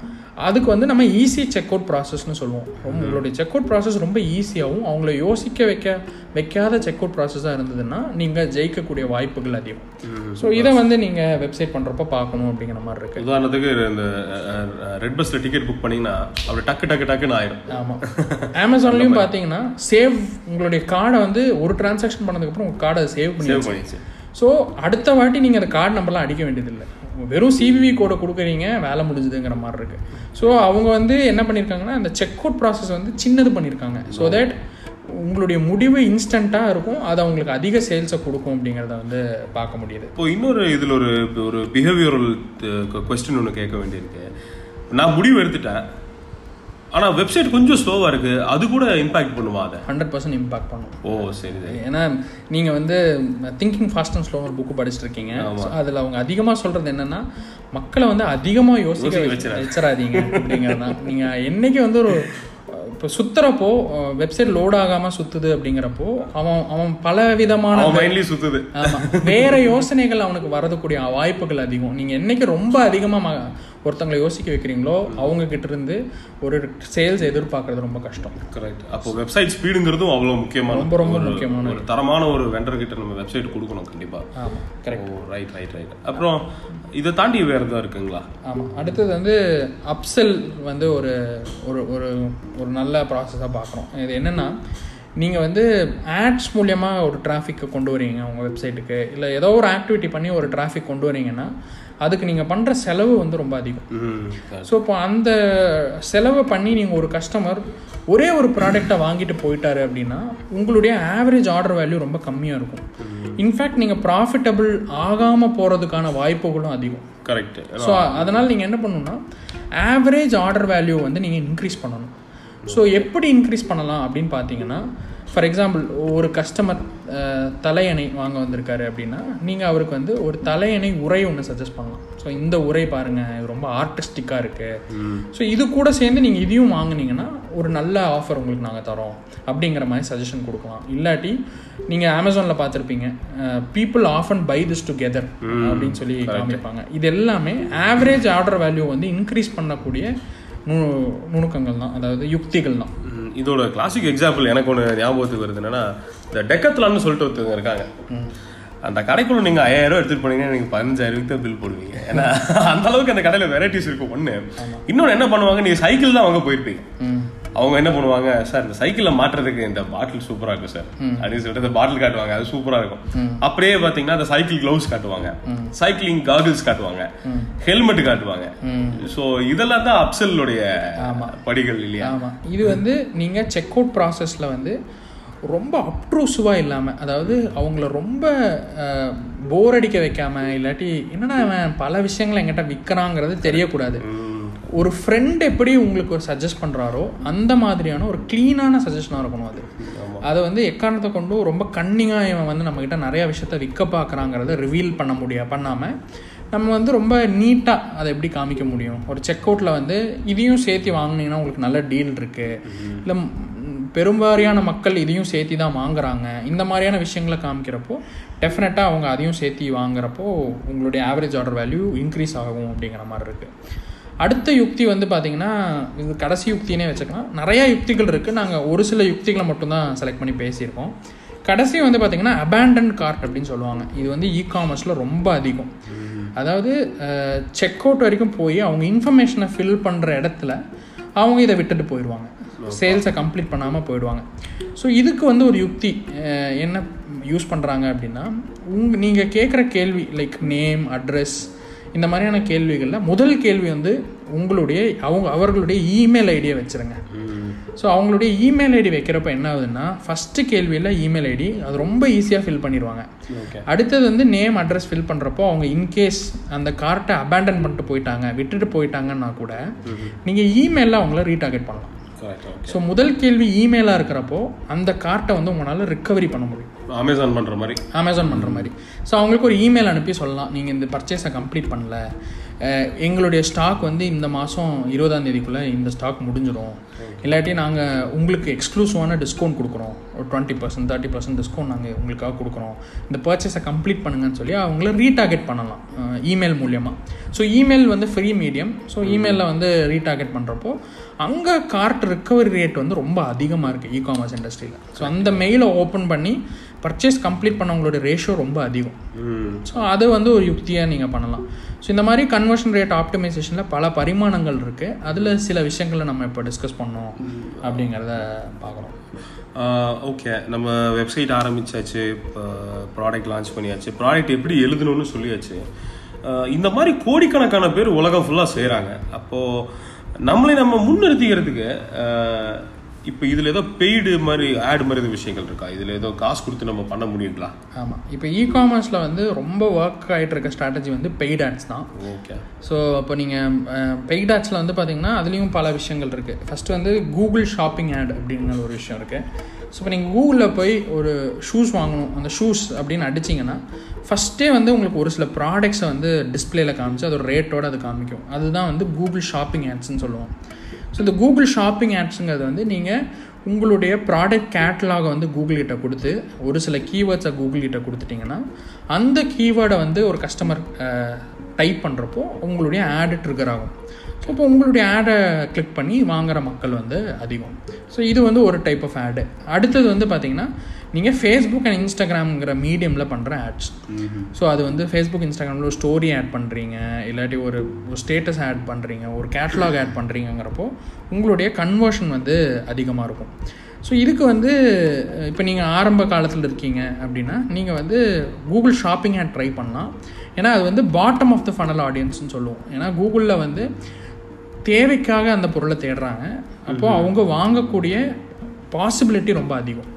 அதுக்கு வந்து நம்ம ஈஸி செக் அவுட் ப்ராசஸ்னு சொல்லுவோம். உங்களுடைய செக் அவுட் ப்ராசஸ் ரொம்ப ஈஸியாகவும் அவங்கள யோசிக்க வைக்க வைக்காத செக் அவுட் ப்ராசஸாக இருந்ததுன்னா நீங்கள் ஜெயிக்கக்கூடிய வாய்ப்புகள் அதிகம். ஸோ இதை வந்து நீங்கள் வெப்சைட் பண்ணுறப்ப பார்க்கணும் அப்படிங்கிற மாதிரி இருக்குது உதாரணத்துக்கு இந்த ரெட் பஸ்ல டிக்கெட் புக் பண்ணீங்கன்னா அப்படி டக்கு டக்கு டக்குன்னு ஆயிடும். ஆமாம் அமேசான்லேயும் பார்த்தீங்கன்னா சேவ் உங்களுடைய கார்டை வந்து ஒரு டிரான்சாக்ஷன் பண்ணதுக்கப்புறம் உங்கள் கார்டை சேவ் பண்ணி சேவ் பண்ணிச்சு ஸோ அடுத்த வாட்டி நீங்கள் அந்த கார்டு நம்பர்லாம் அடிக்க வேண்டியதில்லை. வெறும் சிவிவி கோடை கொடுக்குறீங்க வேலை முடிஞ்சுதுங்கிற மாதிரி இருக்குது ஸோ அவங்க வந்து என்ன பண்ணியிருக்காங்கன்னா அந்த செக் அவுட் ப்ராசஸ் வந்து சின்னது பண்ணியிருக்காங்க ஸோ தட் உங்களுடைய முடிவு இன்ஸ்டண்ட்டாக இருக்கும். அது அவங்களுக்கு அதிக சேல்ஸை கொடுக்கும் அப்படிங்கிறத வந்து பார்க்க முடியுது. இப்போ இன்னொரு இதில் ஒரு ஒரு பிஹேவியரல் கொஸ்டின் ஒன்று கேட்க வேண்டியிருக்கு. நான் முடிவு எடுத்துட்டேன். ஆனால் வெப்சைட் கொஞ்சம் ஸ்லோவாக இருக்கு. அது கூட இம்பாக்ட் பண்ணுமா அதை? ஹண்ட்ரட் பர்சன்ட் இம்பாக்ட் பண்ணும். ஓ சரி ஏன்னா நீங்கள் வந்து திங்கிங் ஃபாஸ்ட் அண்ட் ஸ்லோ ஒரு புக்கு படிச்சுட்டு இருக்கீங்க அதில் அவங்க அதிகமாக சொல்கிறது என்னன்னா மக்களை வந்து அதிகமாக யோசிக்க வச்சு- வச்சிடாதீங்க. அப்படிங்கிறது தான் நீங்கள் என்னைக்கு வந்து ஒரு இப்போ சுத்துறப்போ வெப்சைட் லோட் ஆகாமல் சுத்துது அப்படிங்கிறப்போ அவன் அவன் பல விதமான சுத்துது. ஆமா. வேற யோசனைகள் அவனுக்கு வரதுக்கூடிய வாய்ப்புகள் அதிகம். நீங்க என்னைக்கு ரொம்ப அதிகமா ஒருத்தங்களை யோசிக்க வைக்கிறீங்களோ அவங்க கிட்ட இருந்து ஒரு சேல்ஸ் எதிர்பார்க்கறது ரொம்ப கஷ்டம். கரெக்ட் அப்போ வெப்சைட் ஸ்பீடுங்கிறதும் அவ்வளோ முக்கியமான ரொம்ப ரொம்ப முக்கியமான ஒரு தரமான ஒரு வெண்டர் கிட்ட நம்ம வெப்சைட் கொடுக்கணும் கண்டிப்பாக ஆமா கரெக்ட் ரைட் ரைட் ரைட் அப்புறம் இதை தாண்டி வேறு எதாவது இருக்குங்களா? ஆமாம் அடுத்தது வந்து அப்செல் வந்து ஒரு ஒரு ஒரு ஒரு நல்ல ப்ராசஸாக பார்க்குறோம் இது என்னென்னா நீங்கள் வந்து ஆட்ஸ் மூலியமாக ஒரு டிராஃபிக்கை கொண்டு வரீங்க உங்கள் வெப்சைட்டுக்கு இல்லை ஏதோ ஒரு ஆக்டிவிட்டி பண்ணி ஒரு டிராஃபிக் கொண்டு வரீங்கன்னா அதுக்கு நீங்கள் பண்ணுற செலவு வந்து ரொம்ப அதிகம். ஸோ இப்போ அந்த செலவை பண்ணி நீங்கள் ஒரு கஸ்டமர் ஒரே ஒரு ப்ராடக்டை வாங்கிட்டு போயிட்டாரு அப்படின்னா உங்களுடைய ஆவரேஜ் ஆர்டர் வேல்யூ ரொம்ப கம்மியாக இருக்கும். இன்ஃபேக்ட் நீங்கள் ப்ராஃபிட்டபிள் ஆகாமல் போகிறதுக்கான வாய்ப்புகளும் அதிகம். கரெக்ட் ஸோ அதனால் நீங்கள் என்ன பண்ணணும்னா ஆவரேஜ் ஆர்டர் வேல்யூ வந்து நீங்கள் இன்க்ரீஸ் பண்ணணும். ஸோ எப்படி இன்க்ரீஸ் பண்ணலாம் அப்படின்னு பார்த்தீங்கன்னா ஃபார் எக்ஸாம்பிள் ஒரு கஸ்டமர் தலையணை வாங்க வந்திருக்காரு அப்படின்னா நீங்கள் அவருக்கு வந்து ஒரு தலையணை உரை ஒன்று சஜஸ்ட் பண்ணலாம். ஸோ இந்த உரை பாருங்கள் இது ரொம்ப ஆர்டிஸ்டிக்காக இருக்குது ஸோ இது கூட சேர்ந்து நீங்கள் இதையும் வாங்குனீங்கன்னா ஒரு நல்ல ஆஃபர் உங்களுக்கு நாங்கள் தரோம். அப்படிங்கிற மாதிரி சஜஷன் கொடுக்கலாம். இல்லாட்டி நீங்கள் அமேசானில் பார்த்துருப்பீங்க people often buy this together அப்படின்னு சொல்லி காமிப்பாங்க. இது எல்லாமே ஆவரேஜ் ஆர்டர் வேல்யூ வந்து இன்க்ரீஸ் பண்ணக்கூடிய நு நுணுக்கங்கள் தான் அதாவது யுக்திகள் தான் இதோட கிளாசிக் எக்ஸாம்பிள் எனக்கு ஒன்று ஞாபகத்துக்கு வருது. என்னன்னா இந்த டெக்கத்லான்னு சொல்லிட்டு ஒருத்தவங்க இருக்காங்க. அந்த கடைக்குள்ள நீங்க ஐயாயிரம் எடுத்துட்டு போனீங்கன்னா நீங்க பதினஞ்சாயிரம் தான் பில் போடுவீங்க. ஏன்னா அந்த அளவுக்கு அந்த கடையில வெரைட்டிஸ் இருக்கும் ஒண்ணு. இன்னொன்னு என்ன பண்ணுவாங்க நீங்க சைக்கிள் தான் வாங்க போயிருப்பீங்க. அவங்க என்ன பண்ணுவாங்க சார் இந்த சைக்கிள்ல மாட்டுறதுக்கு இந்த பாட்டில் சூப்பரா இருக்கும் சார். அப்படின்னு சொல்லிட்டு இந்த பாட்டில் காட்டுவாங்க அது சூப்பரா இருக்கும். அப்படியே பாத்தீங்கன்னா அந்த சைக்கிள் கிளவுஸ் காட்டுவாங்க. சைக்கிளிங் காகிள்ஸ் காட்டுவாங்க. ஹெல்மெட் காட்டுவாங்க. சோ இதெல்லாம் தான் அப்சல்லுடைய படிகள் இல்லையா? இது வந்து நீங்கள் செக் அவுட் ப்ராசஸில் வந்து ரொம்ப அப்ட்ரூசிவாக இல்லாமல் அதாவது அவங்கள ரொம்ப போர் அடிக்க வைக்காம இல்லாட்டி என்னடா அவன் பல விஷயங்களை என்கிட்ட விற்கிறாங்கிறது தெரியக்கூடாது. ஒரு ஃப்ரெண்ட் எப்படி உங்களுக்கு ஒரு சஜஸ்ட் பண்ணுறாரோ அந்த மாதிரியான ஒரு க்ளீனான சஜஷனாக இருக்கணும் அது. அதை வந்து எக்காரணத்தை கொண்டு ரொம்ப கன்னிங்காக இவன் வந்து நம்மக்கிட்ட நிறைய விஷயத்த விற்க பார்க்குறாங்கிறத ரிவீல் பண்ண முடியா பண்ணாமல் நம்ம வந்து ரொம்ப நீட்டாக அதை எப்படி காமிக்க முடியும்? ஒரு செக் அவுட்டில் வந்து இதையும் சேர்த்து வாங்குனீங்கன்னா உங்களுக்கு நல்ல டீல் இருக்குது இல்லை பெரும்பாரியான மக்கள் இதையும் சேர்த்தி தான் வாங்குறாங்க. இந்த மாதிரியான விஷயங்களை காமிக்கிறப்போ டெஃபினட்டாக அவங்க அதையும் சேர்த்தி வாங்குறப்போ உங்களுடைய ஆவரேஜ் ஆர்டர் வேல்யூ இன்க்ரீஸ் ஆகும் அப்படிங்கிற மாதிரி இருக்குது அடுத்த யுக்தி வந்து பார்த்தீங்கன்னா இது கடைசி யுக்தினே வச்சுக்கலாம். நிறையா யுக்திகள் இருக்குது நாங்கள் ஒரு சில யுக்திகளை மட்டும்தான் செலக்ட் பண்ணி பேசியிருக்கோம். கடைசி வந்து பார்த்தீங்கன்னா அபேண்டன் கார்ட் அப்படின்னு சொல்லுவாங்க. இது வந்து இ காமர்ஸில் ரொம்ப அதிகம். அதாவது செக் அவுட் வரைக்கும் போய் அவங்க இன்ஃபர்மேஷனை ஃபில் பண்ணுற இடத்துல அவங்க இதை விட்டுட்டு போயிடுவாங்க சேல்ஸை கம்ப்ளீட் பண்ணாமல் போயிடுவாங்க. ஸோ இதுக்கு வந்து ஒரு யுக்தி என்ன யூஸ் பண்ணுறாங்க அப்படின்னா உங் நீங்கள் கேட்குற கேள்வி லைக் நேம் அட்ரஸ் இந்த மாதிரியான கேள்விகளில் முதல் கேள்வி வந்து உங்களுடைய அவங்க அவர்களுடைய இமெயில் ஐடியை வச்சுருங்க. ஸோ அவங்களுடைய இமெயில் ஐடி வைக்கிறப்ப என்ன ஆகுதுன்னா ஃபஸ்ட்டு கேள்வியில் இமெயில் ஐடி அது ரொம்ப ஈஸியாக ஃபில் பண்ணிடுவாங்க. அடுத்தது வந்து நேம் அட்ரஸ் ஃபில் பண்ணுறப்போ அவங்க இன்கேஸ் அந்த கார்ட்டை அபேண்டன் பண்ணிட்டு போயிட்டாங்க விட்டுட்டு போயிட்டாங்கன்னா கூட நீங்கள் இமெயிலில் அவங்கள ரீடார்கெட் பண்ணலாம். ஸோ முதல் கேள்வி இமெயிலாக இருக்கிறப்போ அந்த கார்ட்டை வந்து உங்களால் ரிக்கவரி பண்ண முடியும். அமேசான் பண்ற மாதிரி. அமேசான் பண்ணுற மாதிரி. ஸோ அவங்களுக்கு ஒரு இமெயில் அனுப்பி சொல்லலாம். நீங்கள் இந்த பர்ச்சேஸை கம்ப்ளீட் பண்ணல. எங்களுடைய ஸ்டாக் வந்து இந்த மாதம் இருபதாம் தேதிக்குள்ளே இந்த ஸ்டாக் முடிஞ்சிடும் இல்லாட்டி நாங்கள் உங்களுக்கு எக்ஸ்க்ளூசிவான டிஸ்கவுண்ட் கொடுக்குறோம். ஒரு twenty percent thirty percent discount நாங்கள் உங்களுக்காக கொடுக்குறோம். இந்த பர்ச்சேஸை கம்ப்ளீட் பண்ணுங்கன்னு சொல்லி அவங்கள ரீடார்கெட் பண்ணலாம். இமெயில் மூலியமாக ஸோ இமெயில் வந்து ஃப்ரீ மீடியம் ஸோ இமெயிலில் வந்து ரீடார்கெட் பண்ணுறப்போ அங்கே கார்ட் ரிக்கவரி ரேட் வந்து ரொம்ப அதிகமாக இருக்குது இ காமர்ஸ் இண்டஸ்ட்ரியில் ஸோ அந்த மெயிலை ஓப்பன் பண்ணி பர்ச்சேஸ் கம்ப்ளீட் பண்ணவங்களோட ரேஷியோ ரொம்ப அதிகம். ஸோ அது வந்து ஒரு யுக்தியாக நீங்கள் பண்ணலாம். ஸோ இந்த மாதிரி கன்வர்ஷன் ரேட் ஆப்டிமைசேஷனில் பல பரிமாணங்கள் இருக்குது அதில் சில விஷயங்களை நம்ம இப்போ டிஸ்கஸ் பண்ணோம் அப்படிங்கிறத பார்க்குறோம். ஓகே நம்ம வெப்சைட் ஆரம்பிச்சாச்சு ப்ராடக்ட் லான்ச் பண்ணியாச்சு. ப்ராடக்ட் எப்படி எழுதணும்னு சொல்லியாச்சு. இந்த மாதிரி கோடிக்கணக்கான பேர் உலகம் ஃபுல்லாக செய்கிறாங்க அப்போது நம்மளை நம்ம முன்னிறுத்திக்கிறதுக்கு இப்போ இதில் ஏதோ பெய்டு மாதிரி ஆட் மாதிரி எதுவும் விஷயங்கள் இருக்கா? இதில் ஏதோ காசு கொடுத்து நம்ம பண்ண முடியுங்களா? ஆமாம் இப்போ இ காமர்ஸில் வந்து ரொம்ப ஒர்க் ஆகிட்டு இருக்க ஸ்ட்ராட்டஜி வந்து பெய்ட் ஆட்ஸ் தான். ஓகே ஸோ அப்போ நீங்கள் பெய்ட் ஆட்ஸில் வந்து பார்த்தீங்கன்னா அதுலேயும் பல விஷயங்கள் இருக்குது ஃபஸ்ட்டு வந்து கூகுள் ஷாப்பிங் ஆட் அப்படிங்கிற ஒரு விஷயம் இருக்குது ஸோ இப்போ நீங்கள் கூகுளில் போய் ஒரு ஷூஸ் வாங்கணும். அந்த ஷூஸ் அப்படின்னு அடிச்சிங்கன்னா ஃபஸ்ட்டே வந்து உங்களுக்கு ஒரு சில ப்ராடக்ட்ஸை வந்து டிஸ்பிளேல காமிச்சு அதோட ரேட்டோட அது காமிக்கும். அதுதான் வந்து கூகுள் ஷாப்பிங் ஆட்ஸ்னு சொல்லுவோம். ஸோ இந்த கூகுள் ஷாப்பிங் ஆட்ஸுங்கிறது வந்து நீங்கள் உங்களுடைய ப்ராடக்ட் கேட்லாகை வந்து கூகுள் கிட்ட கொடுத்து ஒரு சில கீவேர்ட்ஸை கூகுள் கிட்ட கொடுத்துட்டிங்கன்னா அந்த கீவேர்டை வந்து ஒரு கஸ்டமர் டைப் பண்ணுறப்போ உங்களுடைய ஆடு ட்ரிகர் ஆகும். ஸோ இப்போ உங்களுடைய ஆடை கிளிக் பண்ணி வாங்குகிற மக்கள் வந்து அதிகம். ஸோ இது வந்து ஒரு டைப் ஆஃப் ஆடு அடுத்தது வந்து பார்த்திங்கன்னா நீங்கள் ஃபேஸ்புக் அண்ட் இன்ஸ்டாகிராம்ங்கிற மீடியமில் பண்ணுற ஆட்ஸ் ஸோ அது வந்து ஃபேஸ்புக் இன்ஸ்டாகிராமில் ஒரு ஸ்டோரி ஆட் பண்ணுறீங்க இல்லாட்டி ஒரு ஸ்டேட்டஸ் ஆட் பண்ணுறீங்க ஒரு கேட்லாக் ஆட் பண்ணுறீங்கிறப்போ உங்களுடைய கன்வர்ஷன் வந்து அதிகமாக இருக்கும். ஸோ இதுக்கு வந்து இப்போ நீங்கள் ஆரம்ப காலத்தில் இருக்கீங்க அப்படின்னா நீங்கள் வந்து கூகுள் ஷாப்பிங் ஆட் ட்ரை பண்ணலாம். ஏன்னா அது வந்து பாட்டம் ஆஃப் த ஃபனல் ஆடியன்ஸ்னு சொல்லுவோம். ஏன்னா கூகுளில் வந்து தேவைக்காக அந்த பொருளை தேடுறாங்க. அப்போது அவங்க வாங்கக்கூடிய பாசிபிலிட்டி ரொம்ப அதிகம்.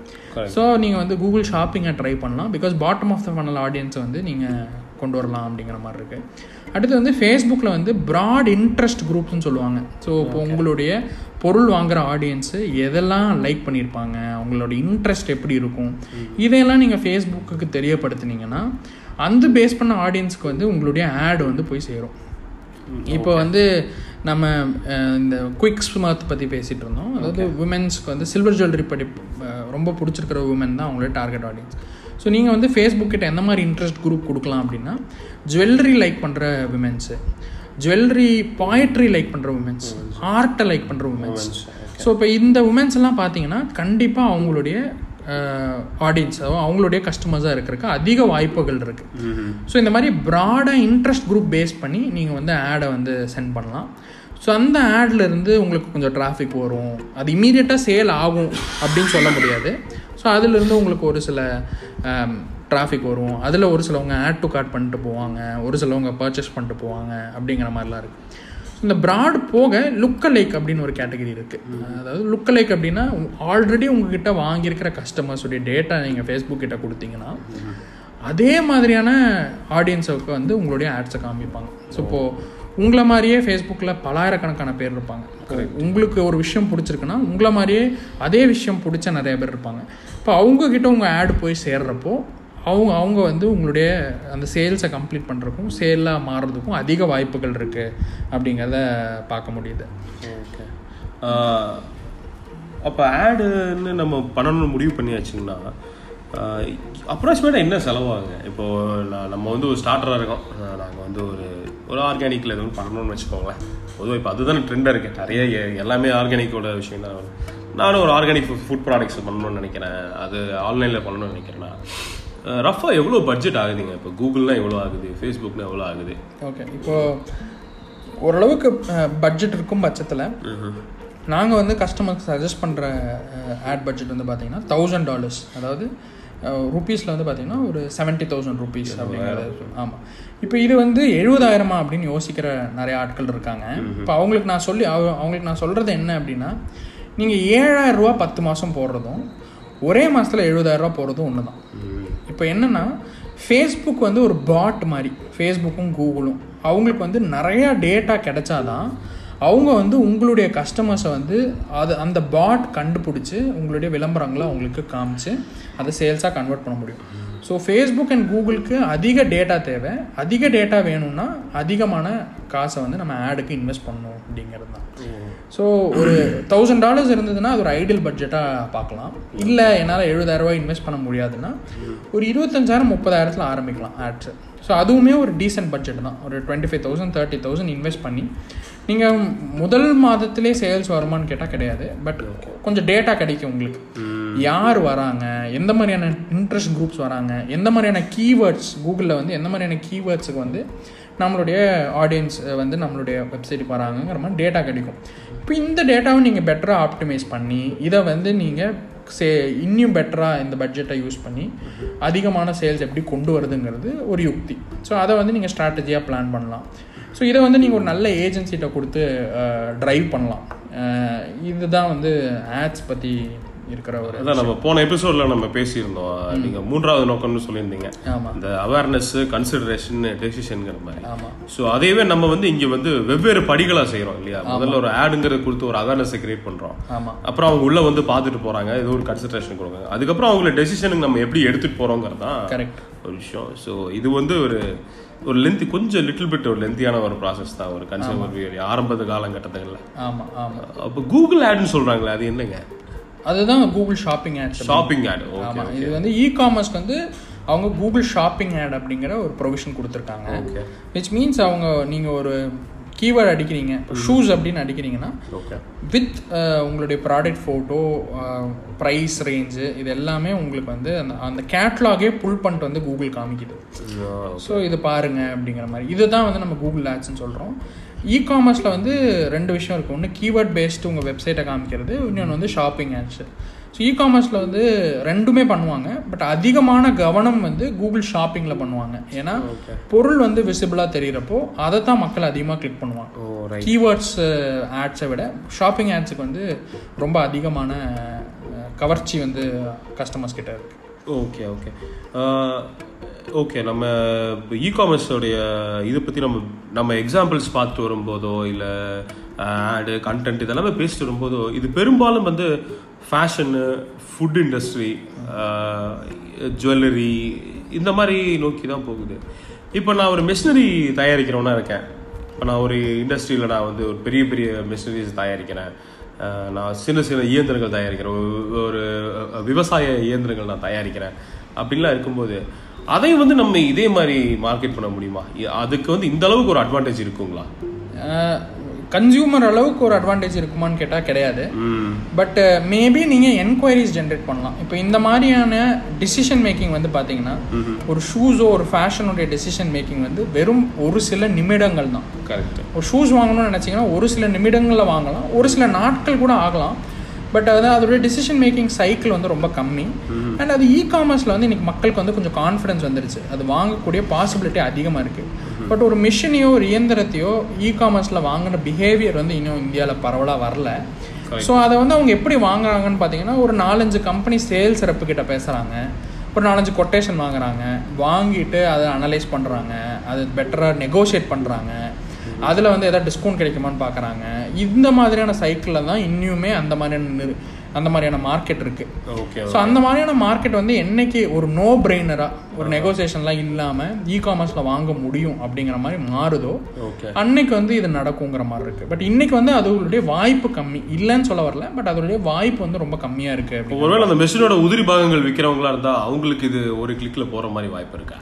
ஸோ நீங்கள் வந்து கூகுள் ஷாப்பிங்கை ட்ரை பண்ணலாம். Because bottom of the funnel ஆடியன்ஸை வந்து நீங்கள் கொண்டு வரலாம் அப்படிங்கிற மாதிரி இருக்குது அடுத்து வந்து ஃபேஸ்புக்கில் வந்து ப்ராட் இன்ட்ரெஸ்ட் குரூப்ஸ்னு சொல்லுவாங்க. ஸோ இப்போ உங்களுடைய பொருள் வாங்குற ஆடியன்ஸு எதெல்லாம் லைக் பண்ணியிருப்பாங்க? அவங்களோட இன்ட்ரெஸ்ட் எப்படி இருக்கும்? இதையெல்லாம் நீங்கள் ஃபேஸ்புக்குக்கு தெரியப்படுத்துனீங்கன்னா அந்த பேஸ் பண்ண ஆடியன்ஸ்க்கு வந்து உங்களுடைய ஆட் வந்து போய் சேரும். இப்போ வந்து நம்ம இந்த குயிக் ஸ்மார்ட் பற்றி பேசிகிட்டு இருந்தோம். அதாவது உமன்ஸ்க்கு வந்து சில்வர் ஜுவல்லரி படி ரொம்ப பிடிச்சிருக்கிற உமன் தான் அவங்களோட டார்கெட் ஆடியன்ஸ் ஸோ நீங்கள் வந்து ஃபேஸ்புக் கிட்ட எந்த மாதிரி இன்ட்ரெஸ்ட் குரூப் கொடுக்கலாம் அப்படின்னா ஜுவல்லரி லைக் பண்ணுற விமென்ஸு ஜுவல்லரி பாய்ட்ரி லைக் பண்ணுற உமன்ஸ் ஆர்ட்டை லைக் பண்ணுற உமன்ஸ் ஸோ இப்போ இந்த உமன்ஸ் எல்லாம் பார்த்தீங்கன்னா கண்டிப்பாக அவங்களுடைய ஆடியன்ஸ் அவங்களுடைய கஸ்டமர்ஸாக இருக்கிறதுக்கு அதிக வாய்ப்புகள் இருக்குது ஸோ இந்த மாதிரி ப்ராடாக இன்ட்ரெஸ்ட் குரூப் பேஸ் பண்ணி நீங்கள் வந்து ஆடை வந்து சென்ட் பண்ணலாம். ஸோ அந்த ஆட்ல இருந்து உங்களுக்கு கொஞ்சம் டிராஃபிக் வரும். அது இமீடியட்டாக சேல் ஆகும் அப்படின்னு சொல்ல முடியாது. ஸோ அதுலேருந்து உங்களுக்கு ஒரு சில டிராஃபிக் வரும். அதில் ஒரு சிலவங்க ஆட் டு கார்ட் பண்ணிட்டு போவாங்க. ஒரு சிலவங்க பர்ச்சேஸ் பண்ணிட்டு போவாங்க அப்படிங்கிற மாதிரிலாம் இருக்குது இந்த ப்ராட் போக லுக்க லைக் அப்படின்னு ஒரு கேட்டகரி இருக்குது அதாவது லுக்க லைக் அப்படின்னா ஆல்ரெடி உங்ககிட்ட வாங்கியிருக்கிற கஸ்டமர்ஸுடைய டேட்டா நீங்கள் ஃபேஸ்புக் கிட்ட கொடுத்தீங்கன்னா அதே மாதிரியான ஆடியன்ஸுக்கு வந்து உங்களுடைய ஆட்ஸை காமிப்பாங்க. ஸோ இப்போது உங்களை மாதிரியே ஃபேஸ்புக்கில் பலாயிரக்கணக்கான பேர் இருப்பாங்க. உங்களுக்கு ஒரு விஷயம் பிடிச்சிருக்குன்னா உங்களை மாதிரியே அதே விஷயம் பிடிச்ச நிறைய பேர் இருப்பாங்க. இப்போ அவங்கக்கிட்ட உங்கள் ஆட் போய் சேர்றப்போ அவங்க அவங்க வந்து உங்களுடைய அந்த சேல்ஸை கம்ப்ளீட் பண்ணுறதுக்கும் சேலாக மாறுறதுக்கும் அதிக வாய்ப்புகள் இருக்குது அப்படிங்கிறத பார்க்க முடியுது. ஓகே அப்போ ஆடுன்னு நம்ம பண்ணணும்னு முடிவு பண்ணியாச்சுங்கன்னா அப்ராக்சிமேட்டாக என்ன செலவாகுங்க? இப்போது நான் நம்ம வந்து ஒரு ஸ்டார்டராக இருக்கோம். நாங்கள் வந்து ஒரு ஒரு ஆர்கானிக்கில் எதுவும் பண்ணணும்னு வச்சுக்கோங்களேன். பொதுவாக இப்போ அதுதானே ட்ரெண்டாக இருக்குது நிறைய எல்லாமே ஆர்கானிக்கோட விஷயம் தான். நானும் ஒரு ஆர்கானிக் ஃபுட் ப்ராடக்ட்ஸ் பண்ணணும்னு நினைக்கிறேன். அது ஆன்லைனில் பண்ணணும்னு நினைக்கிறேன் ரஃபாக எவ்வளோ பட்ஜெட் ஆகுதுங்க? இப்போ கூகுள்னா எவ்வளோ ஆகுது? ஃபேஸ்புக்னா எவ்வளோ ஆகுது? ஓகே இப்போ ஓரளவுக்கு பட்ஜெட் இருக்கும் பட்சத்தில் நாங்கள் வந்து கஸ்டமருக்கு சஜஸ்ட் பண்ணுற ஆட் பட்ஜெட் வந்து பார்த்தீங்கன்னா தௌசண்ட் டாலர்ஸ் அதாவது ருபீஸில் வந்து பார்த்தீங்கன்னா ஒரு செவன்ட்டி தௌசண்ட் ருபீஸ் அப்படிங்கிறது ஆமாம் இப்போ இது வந்து எழுபதாயிரமா அப்படின்னு யோசிக்கிற நிறைய ஆட்கள் இருக்காங்க. இப்போ அவங்களுக்கு நான் சொல்லி அவ- அவங்களுக்கு நான் சொல்கிறது என்ன அப்படின்னா நீங்கள் ஏழாயிரம் ரூபா பத்து மாதம் போடுறதும் ஒரே மாதத்தில் எழுபதாயிரரூபா போடுறதும் ஒன்று தான் இப்போ என்னன்னா ஃபேஸ்புக் வந்து ஒரு பாட் மாதிரி ஃபேஸ்புக்கும் கூகுளும் அவங்களுக்கு வந்து நிறையா டேட்டா கிடைச்சாதான் அவங்க வந்து உங்களுடைய கஸ்டமர்ஸை வந்து அது அந்த பாட் கண்டுபிடிச்சி உங்களுடைய விளம்பரங்களை அவங்களுக்கு காமிச்சு அதை சேல்ஸாக கன்வெர்ட் பண்ண முடியும். ஸோ ஃபேஸ்புக் அண்ட் கூகுளுக்கு அதிக டேட்டா தேவை. அதிக டேட்டா வேணும்னா அதிகமான காசை வந்து நம்ம ஆடுக்கு இன்வெஸ்ட் பண்ணணும் அப்படிங்கிறது தான். ஸோ ஒரு தௌசண்ட் டாலர்ஸ் இருந்ததுன்னா அது ஒரு ஐடியல் பட்ஜெட்டாக பார்க்கலாம். இல்லை என்னால் எழுபதாயிரரூபா இன்வெஸ்ட் பண்ண முடியாதுன்னா ஒரு இருபத்தஞ்சாயிரம் முப்பதாயிரத்தில் ஆரம்பிக்கலாம் ஆட்ஸு ஸோ அதுவுமே ஒரு டீசென்ட் பட்ஜெட் தான். ஒரு twenty five thousand thirty thousand invest பண்ணி நீங்கள் முதல் மாதத்திலே சேல்ஸ் வருமான்னு கேட்டால் கிடையாது. பட் கொஞ்சம் டேட்டா கிடைக்கும் உங்களுக்கு. யார் வராங்க? எந்த மாதிரியான இன்ட்ரெஸ்ட் குரூப்ஸ் வராங்க? எந்த மாதிரியான கீவேர்ட்ஸ் கூகுளில் வந்து எந்த மாதிரியான கீவேர்ட்ஸுக்கு வந்து நம்மளுடைய ஆடியன்ஸ் வந்து நம்மளுடைய வெப்சைட்டுக்கு வராங்கங்கிற மாதிரி டேட்டா கிடைக்கும். இப்போ இந்த டேட்டாவை நீங்கள் பெட்டராக ஆப்டிமைஸ் பண்ணி இதை வந்து நீங்கள் சே இன்னும் பெட்டராக இந்த பட்ஜெட்டை யூஸ் பண்ணி அதிகமான சேல்ஸ் எப்படி கொண்டு வருதுங்கிறது ஒரு யுக்தி. ஸோ அதை வந்து நீங்கள் ஸ்ட்ராட்டஜியாக பிளான் பண்ணலாம். ஸோ இதை வந்து நீங்கள் ஒரு நல்ல ஏஜென்சிகிட்ட கொடுத்து ட்ரைவ் பண்ணலாம். இதுதான் வந்து ஆட்ஸ் பற்றி இருக்கிற ஒரு அதான் நம்ம போன எபிசோட்ல நம்ம பேசியிருந்தோம். நீங்க மூன்றாவது நோக்கம்னு சொல்லியிருந்தீங்க. ஆமாம் இந்த அவேர்னஸ் கன்சிடரேஷன் டெசிஷன்ங்கிற மாதிரி. ஆமாம் ஸோ அதையவே நம்ம வந்து இங்க வந்து வெவ்வேறு படிகளா செய்றோம் இல்லையா? முதல்ல ஒரு ஆடுங்கிறது கொடுத்து ஒரு அவேர்னஸை கிரியேட் பண்றோம். ஆமாம் அப்புறம் அவங்க உள்ள வந்து பார்த்துட்டு போறாங்க. ஏதோ ஒரு கன்சிடரேஷன் கொடுங்க அதுக்கப்புறம் அவங்கள டெசிஷனுக்கு நம்ம எப்படி எடுத்துட்டு போறோங்கிறது தான் கரெக்ட் ஒரு விஷயம். ஸோ இது வந்து ஒரு ஒரு லென்த் கொஞ்சம் லிட்டில் பிட் ஒரு லென்த்தியான ஒரு ப்ராசஸ் தான் ஒரு கன்சியூமர் ஆரம்ப காலகட்டத்தில் ஆமாம் ஆமாம் அப்போ கூகுள் ஆட்னு சொல்றாங்களே அது என்னங்க? அதுதான் Google shopping ads shopping ad okay ஆமாம் இது வந்து இ காமர்ஸ்க்கு வந்து அவங்க கூகுள் ஷாப்பிங் ஆட் அப்படிங்கிற ஒரு ப்ரொவிஷன் கொடுத்துருக்காங்க. விச் மீன்ஸ் அவங்க நீங்கள் ஒரு கீவேர்ட் அடிக்கிறீங்க ஷூஸ் அப்படின்னு அடிக்கிறீங்கன்னா வித் உங்களுடைய ப்ராடக்ட் ஃபோட்டோ ப்ரைஸ் ரேஞ்சு இது எல்லாமே உங்களுக்கு வந்து அந்த அந்த கேட்லாகே புல் பண்ணிட்டு வந்து கூகுள் காமிக்குது. ஸோ இது பாருங்க அப்படிங்கிற மாதிரி. இதுதான் வந்து நம்ம கூகுள் ஆட்ஸ்னு சொல்கிறோம் இ காமர்ஸில் வந்து ரெண்டு விஷயம் இருக்குது ஒன்று கீவேர்ட் பேஸ்டு உங்கள் வெப்சைட்டை காமிக்கிறது இன்னொன்று வந்து ஷாப்பிங் ஆட்ஸ் ஸோ இ காமர்ஸில் வந்து ரெண்டுமே பண்ணுவாங்க. பட் அதிகமான கவனம் வந்து கூகுள் ஷாப்பிங்கில் பண்ணுவாங்க. ஏன்னா பொருள் வந்து விசிபிளாக தெரிகிறப்போ அதை தான் மக்கள் அதிகமாக கிளிக் பண்ணுவாங்க. கீவேர்ட்ஸ் ஆட்ஸை விட ஷாப்பிங் ஆட்ஸுக்கு வந்து ரொம்ப அதிகமான அஹ், கவர்ச்சி வந்து கஸ்டமர்ஸ் கிட்ட இருக்கு. ஓகே ஓகே ஓகே நம்ம இ காமர்ஸோடைய இதை பற்றி நம்ம நம்ம எக்ஸாம்பிள்ஸ் பார்த்துட்டு வரும்போதோ இல்லை ஆடு கண்டென்ட் இதெல்லாமே பேசிட்டு வரும்போதோ இது பெரும்பாலும் வந்து ஃபேஷனு ஃபுட் இண்டஸ்ட்ரி ஜுவல்லரி இந்த மாதிரி நோக்கி தான் போகுது. இப்போ நான் ஒரு மிஷினரி தயாரிக்கிறவனா இருக்கேன். இப்போ நான் ஒரு இண்டஸ்ட்ரியில் நான் வந்து ஒரு பெரிய பெரிய மிஷினரிஸ் தயாரிக்கிறேன். நான் சின்ன சின்ன இயந்திரங்கள் தயாரிக்கிறேன். ஒரு- விவசாய இயந்திரங்கள் நான் தயாரிக்கிறேன். அப்படின்லாம் இருக்கும்போது அதை வந்து நம்ம இதே மாதிரி மார்க்கெட் பண்ண முடியுமா? அதுக்கு வந்து இந்த அளவுக்கு ஒரு அட்வான்டேஜ் இருக்குங்களா? கன்சியூமர் அளவுக்கு ஒரு அட்வான்டேஜ் இருக்குமான்னு கேட்டால் கிடையாது. பட் மேபி நீங்கள் என்கொயரிஸ் ஜென்ரேட் பண்ணலாம். இப்போ இந்த மாதிரியான டிசிஷன் மேக்கிங் வந்து பார்த்தீங்கன்னா ஒரு ஷூஸோ ஒரு ஃபேஷனுடைய டெசிஷன் மேக்கிங் வந்து வெறும் ஒரு சில நிமிடங்கள் தான். கரெக்ட் ஒரு ஷூஸ் வாங்கணும்னு நினச்சிங்கன்னா ஒரு சில நிமிடங்களில் வாங்கலாம். ஒரு சில நாட்கள் கூட ஆகலாம். பட் அது அதோடைய டிசிஷன் மேக்கிங் சைக்கிள் வந்து ரொம்ப கம்மி. அண்ட் அது இ காமர்ஸில் வந்து இன்னைக்கு மக்களுக்கு வந்து கொஞ்சம் கான்ஃபிடன்ஸ் வந்துருச்சு. அது வாங்கக்கூடிய பாசிபிலிட்டி அதிகமாக இருக்குது பட் ஒரு மிஷினையோ ஒரு இயந்திரத்தையோ இ காமர்ஸில் வாங்கின பிஹேவியர் வந்து இன்னும் இந்தியாவில் பரவலாக வரல. ஸோ அதை வந்து அவங்க எப்படி வாங்குறாங்கன்னு பார்த்தீங்கன்னா ஒரு நாலஞ்சு கம்பெனி சேல்ஸ் கிட்ட பேசுகிறாங்க ஒரு நாலஞ்சு கொட்டேஷன் வாங்குறாங்க. வாங்கிட்டு அதை அனலைஸ் பண்ணுறாங்க அது பெட்டராக நெகோஷியேட் பண்ணுறாங்க அதில் வந்து எதாவது டிஸ்கவுண்ட் கிடைக்குமான்னு பார்க்குறாங்க இந்த மாதிரியான சைக்கிளில் தான் இன்னுமே அந்த மாதிரியான அந்த மாதிரியான மார்க்கெட் இருக்குது ஓகே ஸோ அந்த மாதிரியான மார்க்கெட் வந்து என்னைக்கு ஒரு நோ பிரெய்னராக ஒரு நெகோசியேஷன்லாம் இல்லாமல் இ காமர்ஸில் வாங்க முடியும் அப்படிங்கிற மாதிரி மாறுதோ அன்னைக்கு வந்து இது நடக்குங்கிற மாதிரி இருக்குது பட் இன்னைக்கு வந்து அதோடைய வாய்ப்பு கம்மி. இல்லைன்னு சொல்ல வரல பட் அதோடைய வாய்ப்பு வந்து ரொம்ப கம்மியாக இருக்குது ஒருவேளை அந்த மெஷினோட உதிரி பாகங்கள் விற்கிறவங்களா இருந்தா அவங்களுக்கு இது ஒரு கிளிக்ல போற மாதிரி வாய்ப்பு இருக்கா?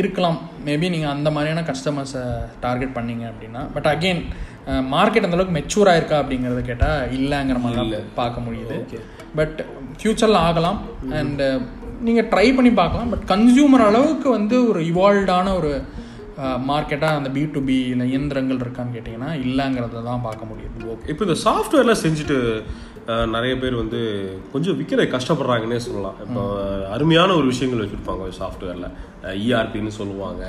இருக்கலாம். மேபி நீங்கள் அந்த மாதிரியான கஸ்டமர்ஸை டார்கெட் பண்ணீங்க அப்படின்னா பட் அகெயின் மார்க்கெட் அந்தளவுக்கு மெச்சூர் ஆயிருக்கா அப்படிங்கிறத கேட்டால் இல்லைங்கிற மாதிரி பார்க்க முடியுது. பட் ஃப்யூச்சரில் ஆகலாம். அண்ட் நீங்கள் ட்ரை பண்ணி பார்க்கலாம். பட் கன்சியூமர் அளவுக்கு வந்து ஒரு இவால்வ்டான ஒரு மார்க்கெட்டாக அந்த பி டு பி இல்லை இயந்திரங்கள் இருக்கான்னு கேட்டிங்கன்னா இல்லைங்கிறத தான் பார்க்க முடியுது. ஓகே இப்போ இந்த சாஃப்ட்வேர்லாம் செஞ்சுட்டு நிறைய பேர் வந்து கொஞ்சம் விற்கிற கஷ்டப்படுறாங்கன்னே சொல்லலாம். இப்போ அருமையான ஒரு விஷயங்கள் வச்சுருப்பாங்க சாஃப்ட்வேரில் இஆர்பின்னு சொல்லுவாங்க.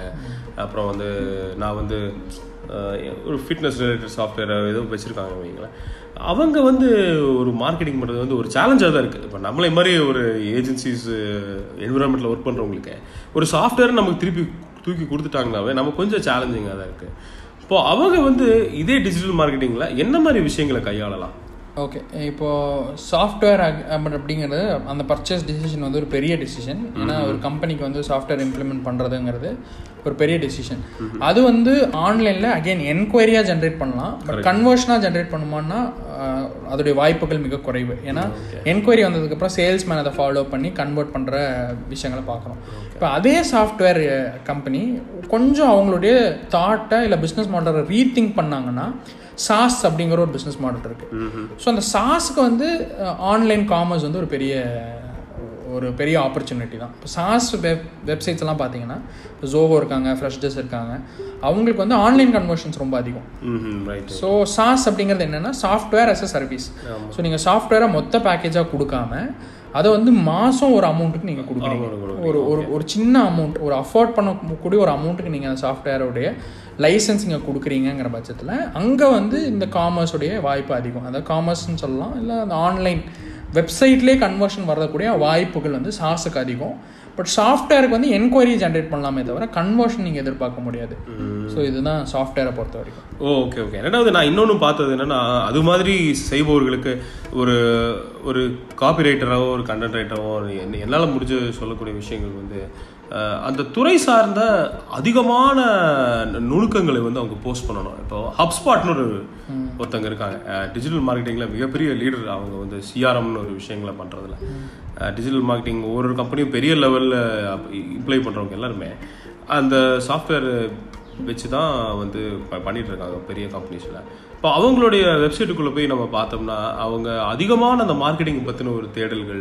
அப்புறம் வந்து நான் வந்து ஒரு ஃபிட்னஸ் ரிலேட்டட் சாஃப்ட்வேர் ஏதோ வச்சுருக்காங்க வைங்களேன். அவங்க வந்து ஒரு மார்க்கெட்டிங் பண்ணுறது வந்து ஒரு சேலஞ்சாக தான் இருக்குது இப்போ நம்மளை மாதிரி ஒரு ஏஜென்சிஸ் என்விரான்மெண்ட்டில் ஒர்க் பண்ணுறவங்களுக்கு ஒரு சாஃப்ட்வேர் நமக்கு திருப்பி தூக்கி கொடுத்துட்டாங்கனாவே நமக்கு கொஞ்சம் சேலஞ்சிங்காக தான் இருக்குது இப்போ அவங்க வந்து இதே டிஜிட்டல் மார்க்கெட்டிங்கில் என்ன மாதிரி விஷயங்களை கையாளலாம்? ஓகே இப்போ சாஃப்ட்வேர் அப்படிங்கிறது அந்த பர்ச்சேஸ் டிசிஷன் வந்து ஒரு பெரிய டிசிஷன் ஏன்னா ஒரு கம்பெனிக்கு வந்து சாஃப்ட்வேர் இம்ப்ளிமெண்ட் பண்ணுறதுங்கிறது ஒரு பெரிய டிசிஷன் அது வந்து ஆன்லைனில் அகைன் என்கொயரியாக ஜென்ரேட் பண்ணலாம். பட் கன்வர்ஷனாக ஜென்ரேட் பண்ணுமான்னா அதோடைய வாய்ப்புகள் மிக குறைவு. ஏன்னா என்கொயரி வந்ததுக்கப்புறம் சேல்ஸ்மேன் அதை ஃபாலோ பண்ணி கன்வெர்ட் பண்ணுற விஷயங்களை பார்க்குறோம் இப்போ அதே சாஃப்ட்வேர் கம்பெனி கொஞ்சம் அவங்களுடைய தாட்டை இல்லை பிஸ்னஸ் மாடலை ரீதிங்க் பண்ணாங்கன்னா சாஸ் அப்படிங்கிற ஒரு பிஸ்னஸ் மாடல் இருக்கு. ஸோ அந்த சாஸ்க்கு வந்து ஆன்லைன் காமர்ஸ் வந்து ஒரு பெரிய ஒரு பெரிய ஆப்பர்ச்சுனிட்டி தான். இப்போ சாஸ் வெப் வெப்சைட்ஸ் எல்லாம் பார்த்தீங்கன்னா ஜோஹோ இருக்காங்க ஃப்ரெஷ்டஸ் இருக்காங்க. அவங்களுக்கு வந்து ஆன்லைன் கன்வர்ஷன்ஸ் ரொம்ப அதிகம். ஸோ சாஸ் அப்படிங்கிறது என்னென்னா software as a service so நீங்கள் சாஃப்ட்வேரை மொத்த பேக்கேஜாக கொடுக்காம அதை வந்து மாதம் ஒரு அமௌண்ட்டுக்கு நீங்கள் கொடுக்குறீங்க. ஒரு ஒரு ஒரு சின்ன அமௌண்ட் ஒரு அஃபோர்ட் பண்ணக்கூடிய ஒரு அமௌண்ட்டுக்கு நீங்கள் அந்த சாஃப்ட்வேரோடைய லைசன்ஸிங்க கொடுக்குறீங்கிற பட்சத்தில் அங்கே வந்து இந்த காமர்ஸுடைய வாய்ப்பு அதிகம். அதாவது காமர்ஸ்னு சொல்லலாம் இல்லை அந்த ஆன்லைன் வெப்சைட்லேயே கன்வர்ஷன் வரக்கூடிய வாய்ப்புகள் வந்து சாஸுக்கு அதிகம். பட் சாஃப்ட்வேருக்கு வந்து என்கொயரி ஜென்ரேட் பண்ணலாமே தவிர கன்வர்ஷன் நீங்கள் எதிர்பார்க்க முடியாது. ஸோ இதுதான் சாஃப்ட்வேரை பொறுத்த வரைக்கும். ஓகே ஓகே ரெண்டாவது நான் இன்னொன்று பார்த்தது என்னன்னா அது மாதிரி செய்பவர்களுக்கு ஒரு ஒரு காப்பி ரைட்டராகவோ ஒரு கண்டென்ட் ரைட்டராகவோ என்னால் முடிஞ்ச சொல்லக்கூடிய விஷயங்கள் வந்து அந்த துறை சார்ந்த அதிகமான நுணுக்கங்களை வந்து அவங்க போஸ்ட் பண்ணணும். இப்போ ஹப்ஸ்பாட்னு ஒரு ஒருத்தங்க இருக்காங்க. டிஜிட்டல் மார்க்கெட்டிங்கில் மிகப்பெரிய லீடர் அவங்க வந்து சிஆர்எம்னு ஒரு விஷயங்களை பண்ணுறதுல டிஜிட்டல் மார்க்கெட்டிங் ஒரு ஒரு கம்பெனியும் பெரிய லெவலில் இம்ப்ளை பண்ணுறவங்க எல்லாருமே அந்த சாஃப்ட்வேர் வச்சு தான் வந்து ப- பண்ணிட்டு இருக்காங்க பெரிய கம்பெனிஸில் இப்போ அவங்களுடைய வெப்சைட்டுக்குள்ளே போய் நம்ம பார்த்தோம்னா அவங்க அதிகமான அந்த மார்க்கெட்டிங் பற்றின ஒரு தேடல்கள்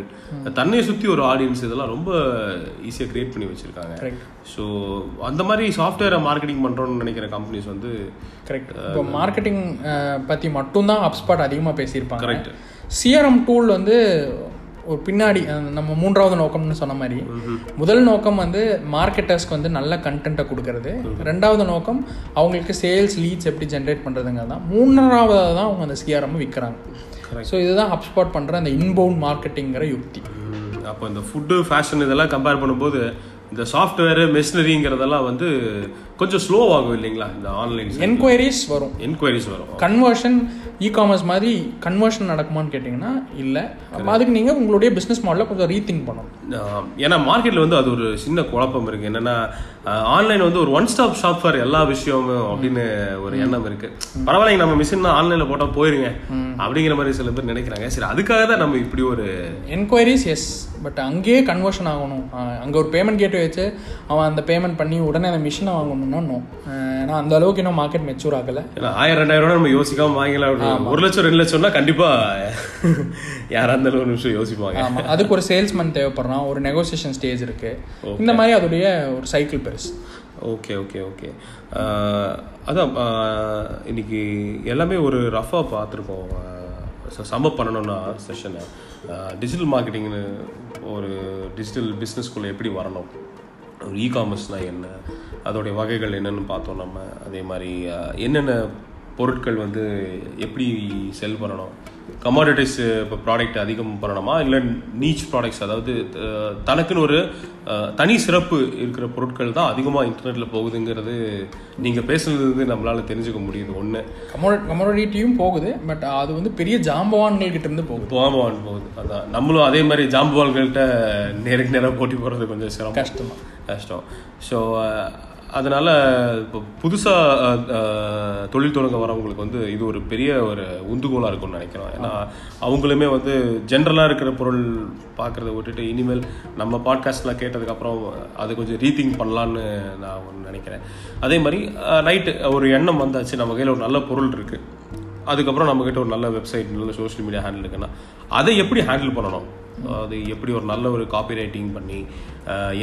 தன்னை சுற்றி ஒரு ஆடியன்ஸ் இதெல்லாம் ரொம்ப ஈஸியாக கிரியேட் பண்ணி வச்சுருக்காங்க. ஸோ அந்த மாதிரி சாஃப்ட்வேரை மார்க்கெட்டிங் பண்ணுறோன்னு நினைக்கிற கம்பெனிஸ் வந்து கரெக்ட் இப்போ மார்க்கெட்டிங் பற்றி மட்டும்தான் ஹப்ஸ்பாட் அதிகமாக பேசியிருப்பாங்க. கரெக்ட் சிஆர்எம் டூல் வந்து ஒரு பின்னாடி நம்ம மூன்றாவது நோக்கம்னு சொன்ன மாதிரி முதல் நோக்கம் வந்து மார்க்கெட்டர்ஸ்க்கு வந்து நல்ல கண்டென்ட்டை கொடுக்கறது. ரெண்டாவது நோக்கம் அவங்களுக்கு சேல்ஸ் லீட்ஸ் எப்படி ஜென்ரேட் பண்ணுறதுங்கிறது தான். மூணாவதாக தான் அவங்க அந்த சிஆர்எம் விற்கிறாங்க ஸோ இதுதான் ஹப்ஸ்பாட் பண்ணுற அந்த இன்பவுண்ட் மார்க்கெட்டிங்கிற யுக்தி. அப்போ இந்த ஃபுட்டு ஃபேஷன் இதெல்லாம் கம்பேர் பண்ணும்போது இந்த சாஃப்ட்வேர் மெஷினரிங்கிறதெல்லாம் வந்து கொஞ்சம் ஸ்லோ ஆகும் இல்லைங்களா இந்த ஆன்லைன் என்கொயரிஸ் வரும். என்கொயரிஸ் வரும். கன்வர்ஷன் இ காமர்ஸ் மாதிரி இ-காமர்ஸ் நடக்குமான்னு கேட்டிங்கன்னா இல்லை. அதுக்கு நீங்கள் உங்களுடைய பிஸ்னஸ் மாடலை கொஞ்சம் ரீதிங்க் பண்ணணும். ஏன்னா மார்க்கெட்ல வந்து அது ஒரு சின்ன குழப்பம் இருக்கு. என்னன்னா ஆன்லைன் வந்து ஒரு ஒன் ஸ்டாப் ஷாப் ஃபார் எல்லா விஷயமும் அப்படின்னு ஒரு எண்ணம் இருக்கு. பரவாயில்லைங்க நம்ம மிஷின் தான் ஆன்லைன்ல போட்டா போயிருங்க அப்படிங்கிற மாதிரி சில பேர் நினைக்கிறாங்க. சரி அதுக்காக தான் நம்ம இப்படி ஒரு என்கொயரிஸ் எஸ் பட் அங்கேயே கன்வர்ஷன் ஆகணும். அங்கே ஒரு பேமெண்ட் கேட்டு வச்சு அவன் அந்த பேமெண்ட் பண்ணி உடனே அந்த மிஷினை வாங்கணும்னா no. அஹ் ஏன்னா அந்த அளவுக்கு இன்னும் மார்க்கெட் மெச்சூர் ஆகலை. ஆயிரம் ரெண்டாயிரம் ரூபா நம்ம யோசிக்காம வாங்கலாம் ஒரு லட்சம் ரெண்டு லட்சம்னா கண்டிப்பா யாரா இருந்தாலும் ஒரு நிமிஷம் யோசிப்பாங்க. ஆமாம் அதுக்கு ஒரு சேல்ஸ்மேன் தேவைப்படுறான். ஒரு நெகோசியேஷன் ஸ்டேஜ் இருக்கு. இந்த மாதிரி அதோடைய ஒரு சைக்கிள் பெருசு. ஓகே ஓகே ஓகே அதான் இன்னைக்கு எல்லாமே ஒரு ரஃபாக பார்த்துருக்கோம். சம்மப் பண்ணணும்னா செஷனை டிஜிட்டல் மார்க்கெட்டிங்னு ஒரு டிஜிட்டல் பிஸ்னஸ்குள்ளே எப்படி வரணும்? இ காமர்ஸ்னால் என்ன? அதோடைய வகைகள் என்னன்னு பார்த்தோம் நம்ம. அதே மாதிரி என்னென்ன பொருட்கள் வந்து எப்படி செல் பண்ணணும்? கமாடிட்டிஸ் இப்போ ப்ராடக்ட் அதிகம் பண்ணணுமா? இல்லை நீச் ப்ராடக்ட்ஸ் அதாவது அஹ், தனக்குன்னு ஒரு அஹ், தனி சிறப்பு இருக்கிற பொருட்கள் தான் அதிகமாக இன்டர்நெட்டில் போகுதுங்கிறது நீங்கள் பேசுனது நம்மளால் தெரிஞ்சுக்க முடியுது. ஒன்று கமோட கமோடிட்டியும் போகுது பட் அது வந்து பெரிய ஜாம்பவான்கள் கிட்ட இருந்து போகுது. போகாமல் போகுது. அதான். நம்மளும் அதே மாதிரி ஜாம்புவால்கள்கிட்ட நேருக்கு நேராக போட்டி போடுறது கொஞ்சம் சிரமம். கஷ்டமா. கஷ்டம். ஸோ அதனால் இப்போ புதுசாக தொழில் தொடங்க வரவங்களுக்கு வந்து இது ஒரு பெரிய ஒரு உந்துகோலாக இருக்கும்னு நினைக்கிறோம் ஏன்னா அவங்களுமே வந்து ஜென்ரலாக இருக்கிற பொருள் பார்க்குறத விட்டுட்டு இனிமேல் நம்ம பாட்காஸ்ட்லாம் கேட்டதுக்கப்புறம் அது கொஞ்சம் ரீதிங் பண்ணலான்னு நான் ஒன்று நினைக்கிறேன். அதே மாதிரி நைட்டு ஒரு எண்ணம் வந்தாச்சு. நம்ம கையில் ஒரு நல்ல பொருள் இருக்குது அதுக்கப்புறம் நம்மக்கிட்ட ஒரு நல்ல வெப்சைட் நல்ல சோஷியல் மீடியா ஹேண்டில் இருக்குன்னா அதை எப்படி ஹேண்டில் பண்ணணும்? அது எப்படி ஒரு நல்ல ஒரு காப்பி ரைட்டிங் பண்ணி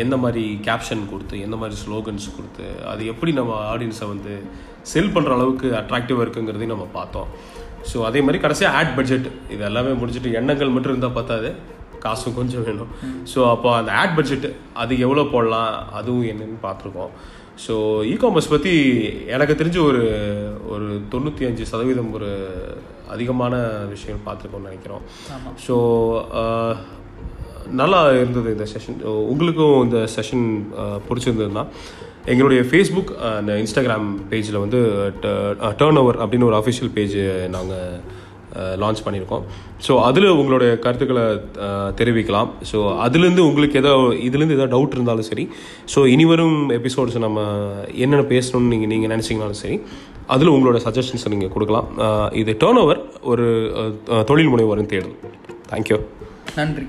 எந்த மாதிரி கேப்ஷன் கொடுத்து எந்த மாதிரி ஸ்லோகன்ஸ் கொடுத்து அது எப்படி நம்ம ஆடியன்ஸை வந்து செல் பண்ணுற அளவுக்கு அட்ராக்டிவாக இருக்குங்கிறதையும் நம்ம பார்த்தோம். ஸோ அதே மாதிரி கடைசியாக ஆட் பட்ஜெட் இது எல்லாமே முடிச்சுட்டு எண்ணங்கள் மட்டும் இருந்தால் பார்த்தாது காசும் கொஞ்சம் வேணும். ஸோ அப்போ அந்த ஆட் பட்ஜெட் அது எவ்வளோ போடலாம் அதுவும் என்னன்னு பார்த்துருக்கோம். ஸோ இ காமர்ஸ் பற்றி எனக்கு தெரிஞ்ச ஒரு ஒரு தொண்ணூற்றி அஞ்சு சதவீதம் ஒரு அதிகமான விஷயம் பார்த்துருக்கோம்னு நினைக்கிறோம். ஸோ நல்லா இருந்தது இந்த செஷன் உங்களுக்கும் இந்த செஷன் பிடிச்சிருந்ததுன்னா எங்களுடைய ஃபேஸ்புக் அண்ட் இன்ஸ்டாகிராம் பேஜில் வந்து டேர்ன் ஓவர் அப்படின்னு ஒரு அஃபிஷியல் பேஜ் நாங்கள் லான்ச் பண்ணியிருக்கோம். ஸோ அதில் உங்களுடைய கருத்துக்களை தெரிவிக்கலாம். ஸோ அதுலேருந்து உங்களுக்கு ஏதோ இதுலேருந்து ஏதோ டவுட் இருந்தாலும் சரி ஸோ இனி வரும் எபிசோட்ஸ் நம்ம என்னென்ன பேசணும்னு நீங்கள் நீங்கள் நினச்சிங்கனாலும் சரி அதில் உங்களோட சஜஷன்ஸை நீங்கள் கொடுக்கலாம். இது டேர்ன் ஓவர் ஒரு தொழில் முனைவோரின் தேடல். தேங்க்யூ நன்றி.